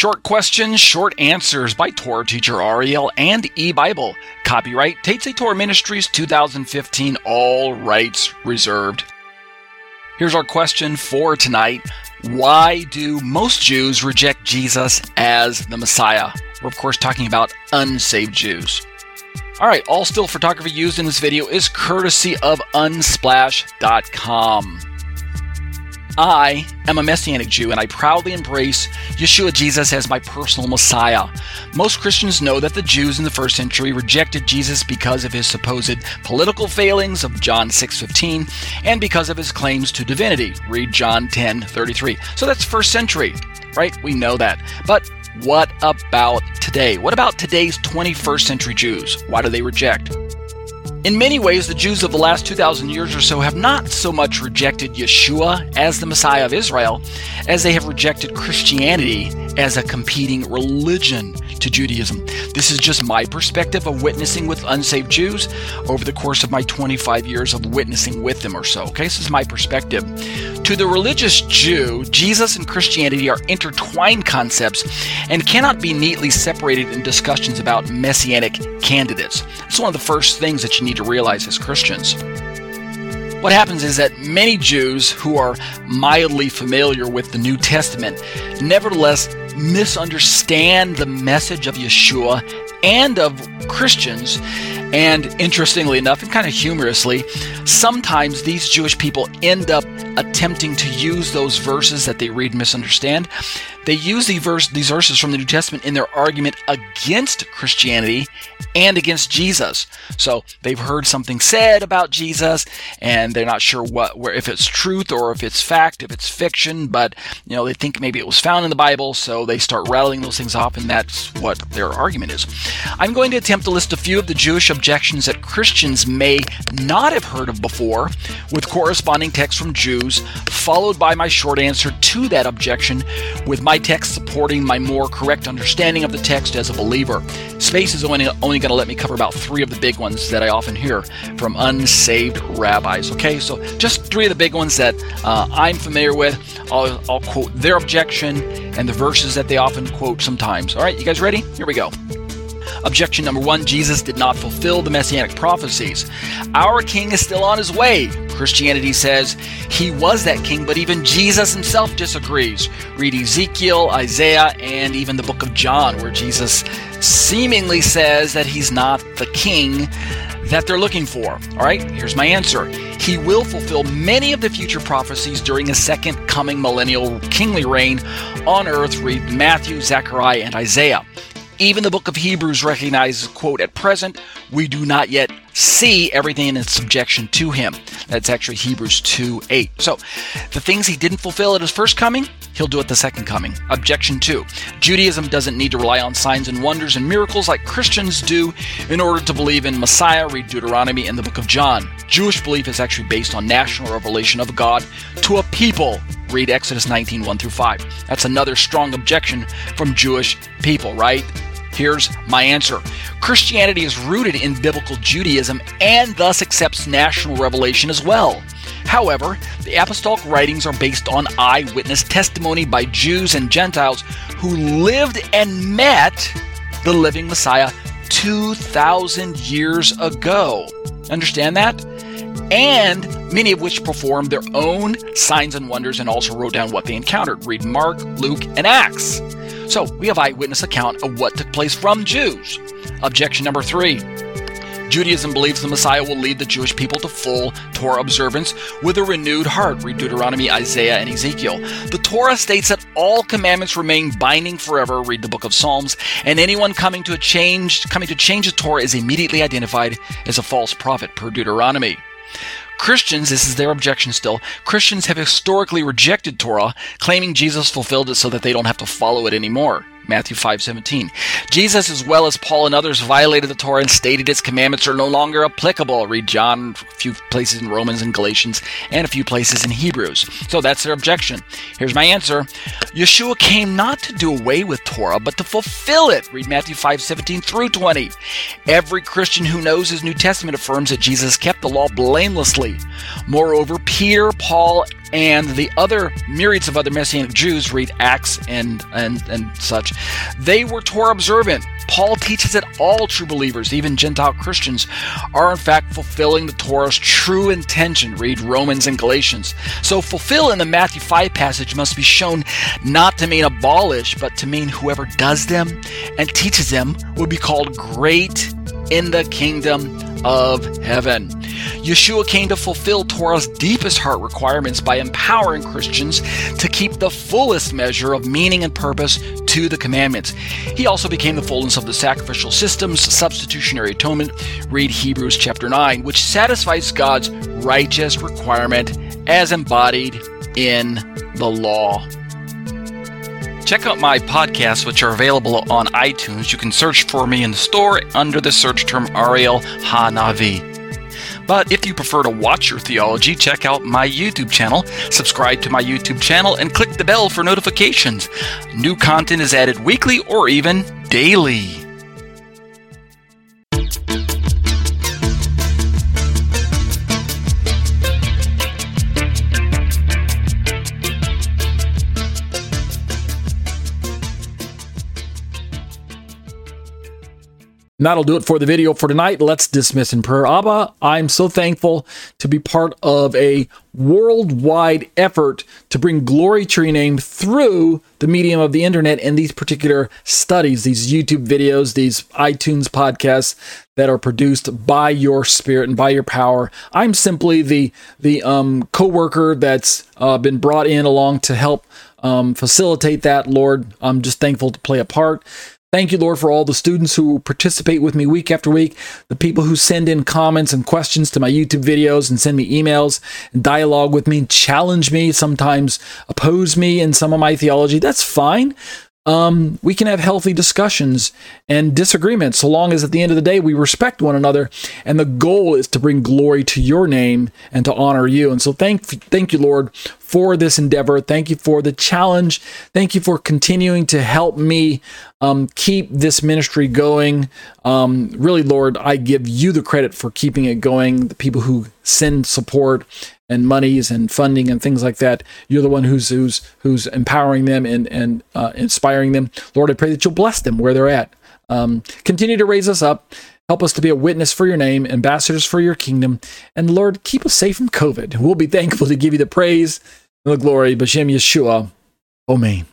Short questions, short answers by Torah teacher Ariel and eBible. Copyright Tetze Torah Ministries 2015, all rights reserved. Here's our question for tonight. Why do most Jews reject Jesus as the Messiah? We're, of course, talking about unsaved Jews. All right, all still photography used in this video is courtesy of unsplash.com. I am a Messianic Jew and I proudly embrace Yeshua Jesus as my personal Messiah. Most Christians know that the Jews in the first century rejected Jesus because of his supposed political failings of John 6:15 and because of his claims to divinity. Read John 10:33. So that's first century, right? We know that. But what about today? What about today's 21st century Jews? Why do they reject? In many ways, the Jews of the last 2,000 years or so have not so much rejected Yeshua as the Messiah of Israel as they have rejected Christianity as a competing religion to Judaism. This is just my perspective of witnessing with unsaved Jews over the course of my 25 years of witnessing with them or so. Okay, this is my perspective. To the religious Jew, Jesus and Christianity are intertwined concepts and cannot be neatly separated in discussions about messianic candidates. It's one of the first things that you need to realize as Christians. What happens is that many Jews who are mildly familiar with the New Testament nevertheless misunderstand the message of Yeshua and of Christians. And interestingly enough, and kind of humorously, sometimes these Jewish people end up attempting to use those verses that they read and misunderstand they use these, verse, these verses from the New Testament in their argument against Christianity and against Jesus. So they've heard something said about Jesus, and they're not sure what, where, if it's truth or if it's fact, if it's fiction. But you know, they think maybe it was found in the Bible, so they start rattling those things off, and that's what their argument is. I'm going to attempt to list a few of the Jewish objections that Christians may not have heard of before, with corresponding texts from Jews, followed by my short answer to that objection, with my text supporting my more correct understanding of the text as a believer. Space is only, only going to let me cover about three of the big ones that I often hear from unsaved rabbis. Okay, so just three of the big ones that uh, I'm familiar with. I'll, I'll quote their objection and the verses that they often quote sometimes. All right, you guys ready? Here we go. Objection number one Jesus did not fulfill the messianic prophecies. Our king is still on his way. Christianity says he was that king, but even Jesus himself disagrees. Read Ezekiel, Isaiah, and even the book of John, where Jesus seemingly says that he's not the king that they're looking for. All right, here's my answer. He will fulfill many of the future prophecies during a second coming millennial kingly reign on earth. Read Matthew, Zechariah, and Isaiah. Even the book of Hebrews recognizes, quote, at present, we do not yet see everything in subjection to him. That's actually Hebrews 2 8. So the things he didn't fulfill at his first coming, he'll do at the second coming. Objection 2 Judaism doesn't need to rely on signs and wonders and miracles like Christians do in order to believe in Messiah. Read Deuteronomy and the book of John. Jewish belief is actually based on national revelation of God to a people. Read Exodus 19 1 through 5. That's another strong objection from Jewish people, right? Here's my answer Christianity is rooted in biblical Judaism and thus accepts national revelation as well. However, the apostolic writings are based on eyewitness testimony by Jews and Gentiles who lived and met the living Messiah 2,000 years ago. Understand that? And many of which performed their own signs and wonders and also wrote down what they encountered. Read Mark, Luke, and Acts. So we have eyewitness account of what took place from Jews. Objection number three. Judaism believes the Messiah will lead the Jewish people to full Torah observance with a renewed heart. Read Deuteronomy, Isaiah, and Ezekiel. The Torah states that all commandments remain binding forever. Read the book of Psalms. And anyone coming to a change, coming to change the Torah is immediately identified as a false prophet. Per Deuteronomy. Christians, this is their objection still, Christians have historically rejected Torah, claiming Jesus fulfilled it so that they don't have to follow it anymore. Matthew 5:17. Jesus as well as Paul and others violated the Torah and stated its commandments are no longer applicable. Read John, a few places in Romans and Galatians, and a few places in Hebrews. So that's their objection. Here's my answer. Yeshua came not to do away with Torah, but to fulfill it. Read Matthew 5:17 through 20. Every Christian who knows his New Testament affirms that Jesus kept the law blamelessly. Moreover, Peter, Paul, and the other myriads of other Messianic Jews read Acts and, and, and such. They were Torah observant. Paul teaches that all true believers, even Gentile Christians, are in fact fulfilling the Torah's true intention. Read Romans and Galatians. So, fulfill in the Matthew 5 passage must be shown not to mean abolish, but to mean whoever does them and teaches them will be called great in the kingdom of heaven. Yeshua came to fulfill Torah's deepest heart requirements by empowering Christians to keep the fullest measure of meaning and purpose to the commandments. He also became the fullness of the sacrificial system's substitutionary atonement. Read Hebrews chapter 9, which satisfies God's righteous requirement as embodied in the law. Check out my podcasts, which are available on iTunes. You can search for me in the store under the search term Ariel Hanavi. But if you prefer to watch your theology, check out my YouTube channel, subscribe to my YouTube channel, and click the bell for notifications. New content is added weekly or even daily. And that'll do it for the video for tonight. Let's dismiss in prayer. Abba, I'm so thankful to be part of a worldwide effort to bring glory to your name through the medium of the internet and these particular studies, these YouTube videos, these iTunes podcasts that are produced by your spirit and by your power. I'm simply the the um, co-worker that's uh, been brought in along to help um, facilitate that. Lord, I'm just thankful to play a part. Thank you, Lord, for all the students who participate with me week after week, the people who send in comments and questions to my YouTube videos and send me emails and dialogue with me, challenge me, sometimes oppose me in some of my theology. That's fine um, we can have healthy discussions and disagreements so long as at the end of the day we respect one another and the goal is to bring glory to your name and to honor you. And so thank thank you lord for this endeavor. Thank you for the challenge. Thank you for continuing to help me um, keep this ministry going. Um, really lord i give you the credit for keeping it going. The people who send support and monies and funding and things like that. You're the one who's who's who's empowering them and and uh, inspiring them. Lord, I pray that you'll bless them where they're at. Um, continue to raise us up. Help us to be a witness for your name, ambassadors for your kingdom. And Lord, keep us safe from COVID. We'll be thankful to give you the praise and the glory. B'Shem Yeshua. Amen.